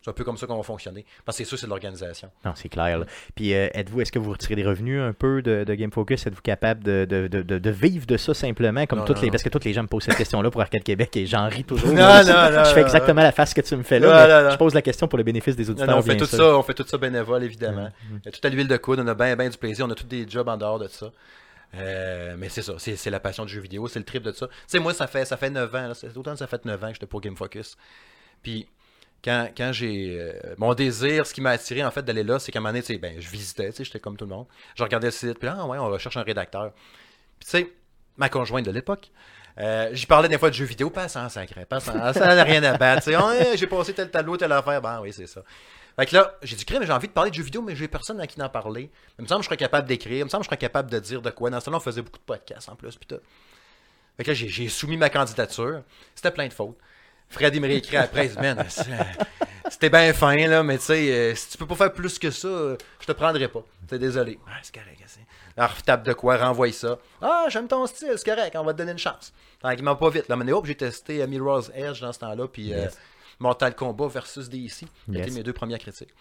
C'est un peu comme ça qu'on va fonctionner. Parce que c'est sûr, c'est de l'organisation. Non, c'est clair. là. Puis euh, êtes-vous, est-ce que vous retirez des revenus un peu de, de Game Focus? Êtes-vous capable de, vivre de ça simplement? Comme Non, toutes non, les non. parce que toutes les gens me posent cette question-là pour Arcade Québec et j'en ris toujours. Non, non, non, je fais exactement la face que tu me fais là. Je pose la question pour le bénéfice des auditeurs. on fait tout ça, on fait tout ça bénévole, évidemment. Il y a tout à l'huile de coude, on a bien ben du plaisir, on a tous des jobs en dehors de ça. Euh, mais c'est ça, c'est la passion du jeu vidéo, c'est le trip de ça. Tu sais, moi, ça fait, ça fait 9 ans, autant que ça fait 9 ans que j'étais pour Game Focus. Puis, quand, quand j'ai. euh, mon désir, ce qui m'a attiré, en fait, d'aller là, c'est qu'à un moment donné, ben, je visitais, j'étais comme tout le monde. Je regardais le site, puis ah ouais, on recherche un rédacteur. Puis, tu sais, ma conjointe de l'époque, euh, j'y parlais des fois de jeux vidéo, pas sans sacré, pas. Ça n'a rien à battre. sais, Ah, j'ai passé tel tableau, telle affaire. Ben oui, c'est ça. Fait que là, j'ai dit, crème, j'ai envie de parler de jeux vidéo, mais j'ai personne à qui en parler. Il me semble que je serais capable d'écrire, il me semble que je serais capable de dire de quoi. Dans ce temps-là, on faisait beaucoup de podcasts en plus. Puis tout. Fait que là, j'ai- soumis ma candidature. C'était plein de fautes. Fred, il me réécrit après, c'était bien fin, là, mais tu sais, euh, si tu peux pas faire plus que ça, euh, je te prendrai pas. T'es désolé. Ah, c'est correct, c'est. Alors, tape de quoi, renvoie ça. Ah, j'aime ton style, c'est correct, on va te donner une chance. Tranquillement, pas vite. Là, mais hop, j'ai testé Mirror's Edge dans ce temps-là, puis euh. Mortal Kombat versus DC. Yes. étaient mes deux premières critiques.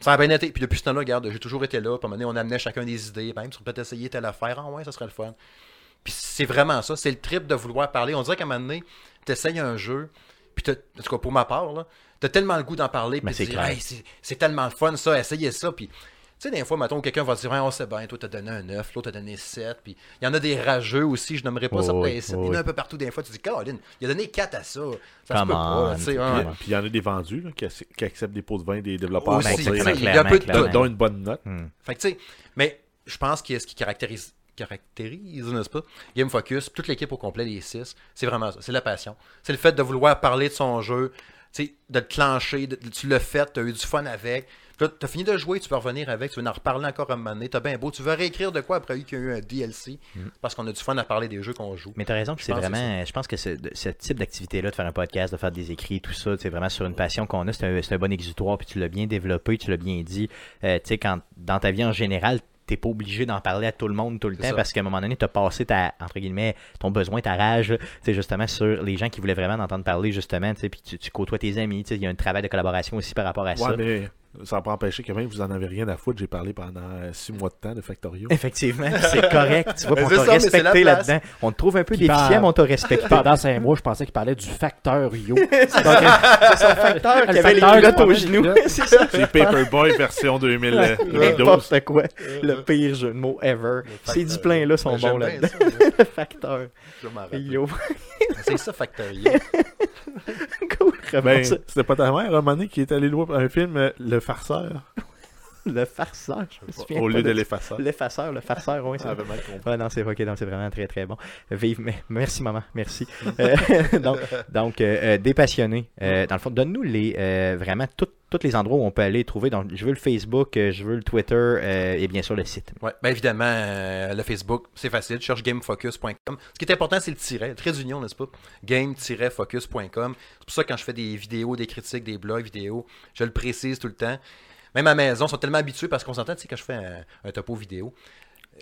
Ça a bien été. Puis depuis ce temps-là, regarde, j'ai toujours été là. Puis à un moment donné, on amenait chacun des idées. Même si on peut essayer telle affaire. Ah ouais, ça serait le fun. Puis c'est vraiment ça. C'est le trip de vouloir parler. On dirait qu'à un moment donné, tu essayes un jeu. Puis en tout cas, pour ma part, là, t'as tellement le goût d'en parler. Puis c'est. Hey, tellement le fun ça. Essayez ça. Puis sais, des fois, mettons, quelqu'un va dire, Ouais, on sait bien, toi, t'as donné un 9, l'autre, t'as donné 7. Puis il y en a des rageux aussi, je nommerai pas Oh, certains oui, 7. oh, il y en a un peu partout, des fois, tu dis, Caroline, il a donné 4 à ça. Ça se Come peut pas, on, tu sais, puis- il y en a des vendus là, qui, qui acceptent des pots de vin des développeurs Aussi, pour tu dire, il y a un peu de clairement. tout. dont une bonne note. Hmm. Fait que, tu sais, mais je pense que ce qui caractérise, caractérise, n'est-ce pas, Game Focus, toute l'équipe au complet, les six, c'est vraiment ça. C'est la passion. C'est le fait de vouloir parler de son jeu, tu sais, de te clencher, de- tu l'as fait, tu as eu du fun avec. Là, tu as fini de jouer, tu veux revenir avec, tu veux en reparler encore un moment donné, t'as bien beau. Tu veux réécrire de quoi après qu'il y a eu un DLC, parce qu'on a du fun à parler des jeux qu'on joue. Mais t'as raison que Je c'est pense que vraiment. Je pense que ce, type d'activité-là, de faire un podcast, de faire des écrits, tout ça, c'est vraiment sur une passion qu'on a. C'est un, bon exutoire, puis tu l'as bien développé, tu l'as bien dit. Euh, tu sais, quand dans ta vie en général, t'es pas obligé d'en parler à tout le monde tout le temps ça. parce qu'à un moment donné, t'as passé ta, entre guillemets, ton besoin, ta rage, c'est justement sur les gens qui voulaient vraiment t'entendre parler, justement, tu sais, puis tu, tu côtoies tes amis, tu sais, il y a un travail de collaboration aussi par rapport à ça. Ouais, mais ça n'a pas empêché que même vous en avez rien à foutre. J'ai parlé pendant euh, six mois de temps de Factorio. Effectivement, c'est correct. Tu vois, on t'a respecté là-dedans. On te trouve un peu déficient, par- mais on t'a respecté. Pendant cinq mois, je pensais qu'il parlait du facteur Yo. C'est son facteur qui Le avait les facteur, culottes aux genoux. c'est ça. C'est Paperboy version 2012. N'importe quoi. Le pire jeu de mots ever. Ces facteur. diplômes-là sont J'aime bons là-dedans. facteur. C'est ça, Factory. cool. Ben, c'était pas ta mère, à un moment donné, qui est allée voir un film, euh, Le Farceur, Le farceur. je me souviens au lieu de l'effaceur. L'effaceur, le farceur, oui, c'est Ça avait mal compris. Ouais, non, c'est ok, donc c'est vraiment très très bon. Vive, mais- merci maman, merci. Euh, donc, donc euh, euh, des passionnés. Euh, dans le fond, donne-nous les vraiment tous les endroits où on peut aller trouver. Donc, je veux le Facebook, je veux le Twitter et bien sûr le site. Ouais, ben évidemment, le Facebook, c'est facile. Tu cherches gamefocus.com. Ce qui est important, c'est le tiret, le trait d'union, n'est-ce pas? Game-focus.com. C'est pour ça que quand je fais des vidéos, des critiques, des blogs vidéo, je le précise tout le temps. Même à la maison, ils sont tellement habitués parce qu'on s'entend, tu sais, quand je fais un, un topo vidéo,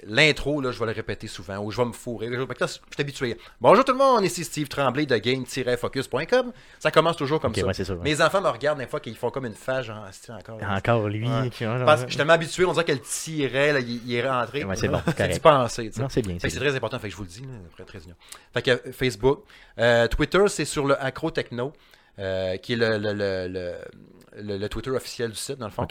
l'intro, là, je vais le répéter souvent, ou je vais me fourrer. Là, je suis habitué. Bonjour tout le monde, ici Steve Tremblay de game-focus.com. Ça commence toujours comme ça. ouais, c'est ça. ouais. Mes enfants me regardent des fois qu'ils font comme une phase, genre, encore? Encore lui. Ouais. qui- Parce que je suis tellement habitué, on dirait que le tiret, là, il, il est rentré. C'est bon, C'est c'est bien. C'est très important, fait que je vous le dis, là, après très union. Fait que euh, Facebook, Euh, Twitter, c'est sur le Acro Techno, euh, qui est le, le, le, le, Twitter officiel du site, dans le fond.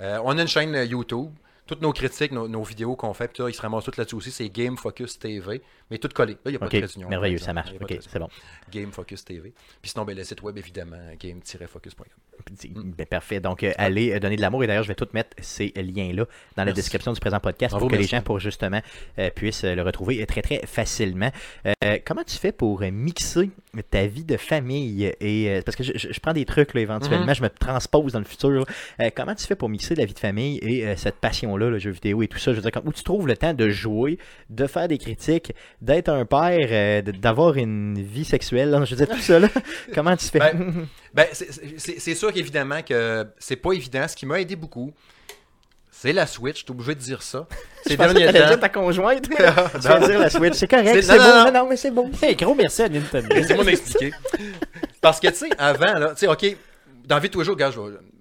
Euh, on a une chaîne euh, YouTube. Toutes nos critiques, nos, nos vidéos qu'on fait, puis là, ils se ramassent toutes là-dessus aussi. C'est Game Focus TV, mais tout collé. Là, il n'y a pas de d'union. merveilleux, ça marche. Ok, c'est bon. Game Focus TV. Puis sinon, ben, le site web, évidemment, game-focus.com. Ben, parfait. Donc, euh, allez euh, donner de l'amour. Et d'ailleurs, je vais tout mettre ces liens-là dans la description du présent podcast Bravo, pour que les gens, pour justement, euh, puissent le retrouver très, très facilement. Comment tu fais pour mixer ta vie de famille et parce que je, je- prends des trucs là, éventuellement, Mhm. je me transpose dans le futur. comment tu fais pour mixer la vie de famille et cette passion-là, le jeu vidéo et tout ça? Je veux dire, comme- où tu trouves le temps de jouer, de faire des critiques, d'être un père, euh, d'avoir une vie sexuelle. là. Je veux dire, tout ça là. comment tu fais? Ben, Ben, c'est- c'est c'est sûr qu'évidemment que c'est pas évident. Ce qui m'a aidé beaucoup, c'est la Switch. Je suis obligé de dire ça. Je Ces pensais que derniers t'allais dire temps. ta conjointe. tu vas dire la Switch. C'est correct, C'est- c'est bon. non, Non, mais c'est bon. Hey, gros merci à Nintendo. Laissez-moi m'expliquer. Parce que, tu sais, avant, là, tu sais, OK, dans la vie de tous les jours, gars,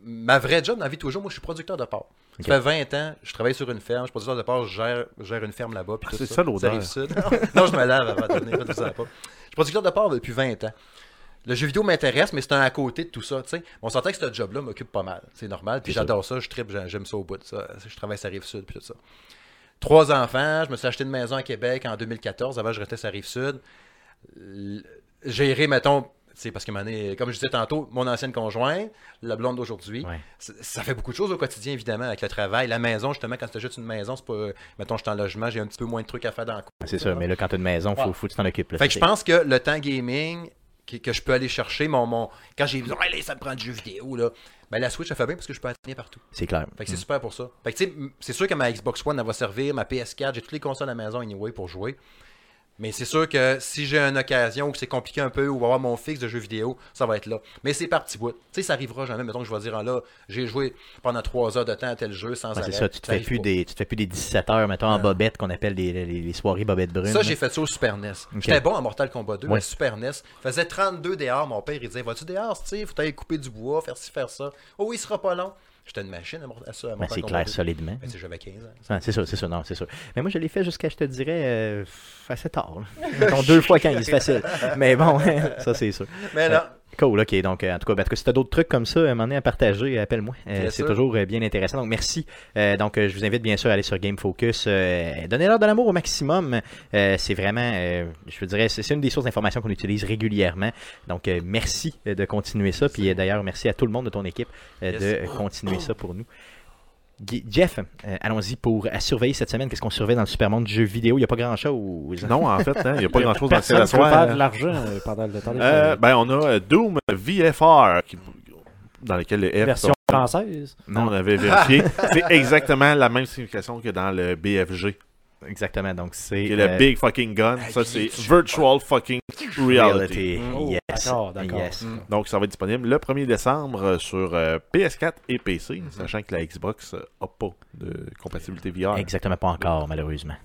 ma vraie job dans la vie de tous les jours, moi, je suis producteur de porc. Ça fait 20 ans, je travaille sur une ferme, je suis producteur de porc, je gère, je gère une ferme là-bas. Ah, c'est ça, l'odeur. arrive sud. non, je me lave avant de venir, en pas. Je suis producteur de porc depuis 20 ans. Le jeu vidéo m'intéresse, mais c'est un à côté de tout ça. On s'entend que ce job-là m'occupe pas mal. C'est normal. Puis j'adore ça, je tripe, j'ai- j'aime ça au bout de ça. Je travaille sur la rive sud, puis tout ça. Trois enfants, je me suis acheté une maison à Québec en 2014. Avant, je restais sur la rive sud. Gérer, mettons, sais, parce que, donné, comme je disais tantôt, mon ancienne conjointe, la blonde d'aujourd'hui, Ouais. ça, fait beaucoup de choses au quotidien, évidemment, avec le travail. La maison, justement, quand tu achètes une maison, c'est pas. Mettons, je suis en logement, j'ai un petit peu moins de trucs à faire dans le coin. C'est sûr, mais là, quand tu as une maison, faut, Ouais. faut que tu t'en occupes. là. Fait que je pense que le temps gaming que, que je peux aller chercher, mon, mon quand j'ai dit, ouais, là, ça me prend du jeu vidéo, là, ben la Switch, ça fait bien parce que je peux atteindre partout. C'est clair. Fait que c'est super pour ça. Fait que tu sais, c'est sûr que ma Xbox One, elle va servir, ma PS4, j'ai toutes les consoles à la maison anyway pour jouer. Mais c'est sûr que si j'ai une occasion où c'est compliqué un peu, ou avoir mon fixe de jeux vidéo, ça va être là. Mais c'est par petits bouts. Tu sais, ça arrivera jamais. Mettons que je vais dire, ah là, j'ai joué pendant trois heures de temps à tel jeu sans Ouais, arrêt. c'est ça, tu te, fais plus pas. des, tu te fais plus des 17 heures, mettons, en bobette, qu'on appelle les, les, les soirées bobettes brunes. Ça, j'ai fait ça au Super NES. J'étais bon à Mortal Kombat 2, Ouais. à Super NES. Faisait 32 dehors. Mon père, il disait Vas-tu dehors, Steve? Faut aller couper du bois, faire ci, faire ça. Oh oui, il sera pas long. J'étais une machine à, à ça. à Ben, c'est clair, 2. solidement. Ben, j'avais 15 ans. Ah, c'est sûr, c'est sûr, non, c'est sûr. Mais moi, je l'ai fait jusqu'à, je te dirais, euh, assez tard. Mettons, deux fois 15, facile. Mais bon, ça, c'est sûr. Mais non. Cool, ok. Donc, euh, en tout cas, ben, en tout cas, si tu as d'autres trucs comme ça, à un moment donné à partager, appelle-moi. Euh, c'est toujours euh, bien intéressant. Donc, merci. Donc, je vous invite bien sûr à aller sur Game Focus. Donnez-leur de l'amour au maximum. C'est vraiment, je veux dire, c'est une des sources d'information qu'on utilise régulièrement. Donc, merci de continuer ça. Puis, d'ailleurs, merci à tout le monde de ton équipe Yes. de continuer ça pour nous. Jeff, euh, allons-y pour à surveiller cette semaine. Qu'est-ce qu'on surveille dans le super monde du jeu vidéo? Il n'y a pas grand-chose. Non, en fait, hein, il n'y a pas grand-chose dans de l'argent euh, pendant le temps Euh, ben, on a euh, Doom VFR, qui- dans lequel le F Version française? Non, on avait vérifié. c'est exactement la même signification que dans le BFG. Exactement. Donc, c'est. Est euh, le Big Fucking Gun. Ça, c'est Virtual Fucking Reality. Oh, Yes. d'accord, d'accord. Yes. Mm. Donc, ça va être disponible le 1er décembre euh, sur euh, PS4 et PC, sachant que la Xbox n'a pas de compatibilité VR. Exactement pas encore, malheureusement.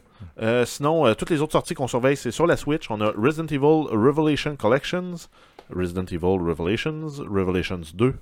Euh, sinon, euh, toutes les autres sorties qu'on surveille, c'est sur la Switch. On a Resident Evil Revelation Collections, Resident Evil Revelations, Revelations 2,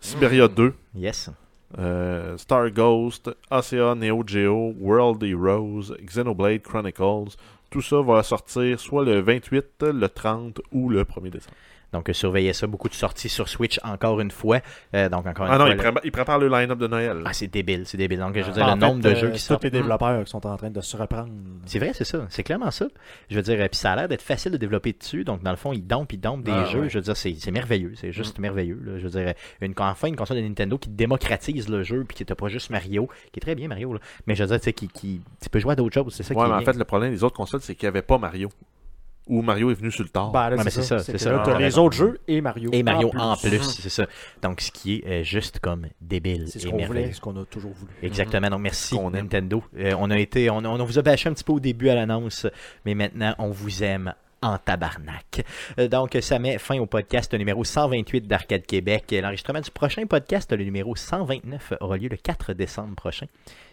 Siberia 2, Yes. Euh, Star Ghost, Osea Neo Geo, World Heroes, Xenoblade Chronicles. Tout ça va sortir soit le 28, le 30 ou le 1er décembre. Donc, euh, surveillez ça. Beaucoup de sorties sur Switch, encore une fois. Euh, donc, encore une Ah non, fois. ils, là- pré- ils préparent le line-up de Noël. Ah, c'est débile, c'est débile. Donc, je veux dire, En le fait, nombre de euh, jeux qui tous sortent. les développeurs qui sont en train de se reprendre. C'est vrai, c'est ça. C'est clairement ça. Je veux dire, puis ça a l'air d'être facile de développer dessus. Donc, dans le fond, ils dompent, ils dompent des Ah, jeux. ouais. Je veux dire, c'est c'est merveilleux. C'est juste merveilleux. là. Je veux dire, une, enfin, une console de Nintendo qui démocratise le jeu, puis qui n'était pas juste Mario, qui est très bien Mario. là. Mais je veux dire, tu sais, qui, qui, tu peux jouer à d'autres choses. C'est ça ouais, qui mais est en bien. fait, le problème des autres consoles, c'est qu'il n'y avait pas Mario. Ou Mario est venu sur le tard. Ben, Ouais, c'est ça, C'est ça. Là, les raison. autres jeux et Mario. Et Mario en plus. plus, c'est ça. Donc, ce qui est euh, juste comme débile C'est ce et qu'on merveilleux. voulait, ce qu'on a toujours voulu. Exactement. Donc, merci aime. Nintendo. Euh, on a été, on, on vous a bâché un petit peu au début à l'annonce, mais maintenant, on vous aime en tabarnak. Euh, donc, ça met fin au podcast numéro 128 d'Arcade Québec. L'enregistrement du prochain podcast, le numéro 129, aura lieu le 4 décembre prochain.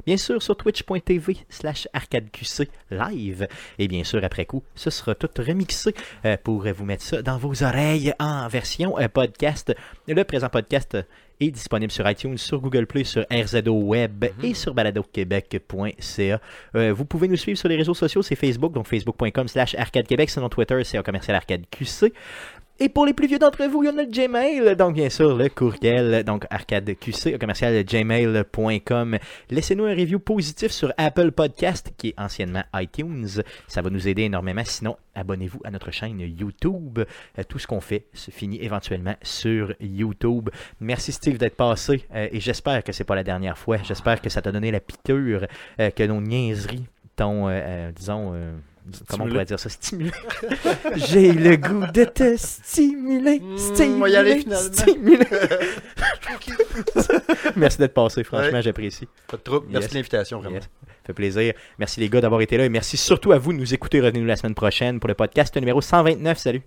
Bien sûr, sur twitch.tv slash arcadeqc live. Et bien sûr, après coup, ce sera tout remixé euh, pour vous mettre ça dans vos oreilles en version euh, podcast. Le présent podcast est disponible sur iTunes, sur Google Play, sur RZO Web et sur baladoquebec.ca. Euh, vous pouvez nous suivre sur les réseaux sociaux, c'est Facebook, donc facebook.com slash arcade québec, sinon Twitter, c'est commercial arcade QC. Et pour les plus vieux d'entre vous, il y en a le Gmail, donc bien sûr le courriel, donc arcadeqc, commercial gmail.com. Laissez-nous un review positif sur Apple Podcast, qui est anciennement iTunes. Ça va nous aider énormément. Sinon, abonnez-vous à notre chaîne YouTube. Euh, tout ce qu'on fait se finit éventuellement sur YouTube. Merci Steve d'être passé euh, et j'espère que c'est pas la dernière fois. J'espère que ça t'a donné la piqûre, euh, que nos niaiseries t'ont, disons, comment on pourrait dire ça, stimulé. J'ai le goût de te stimuler, Hmm, stimuler, va y aller finalement. stimuler. Merci d'être passé, franchement, Ouais. j'apprécie. Pas de trouble. Merci Yes. de l'invitation, vraiment. Yes. fait plaisir. Merci les gars d'avoir été là et merci surtout à vous de nous écouter. Revenez-nous la semaine prochaine pour le podcast numéro 129. Salut!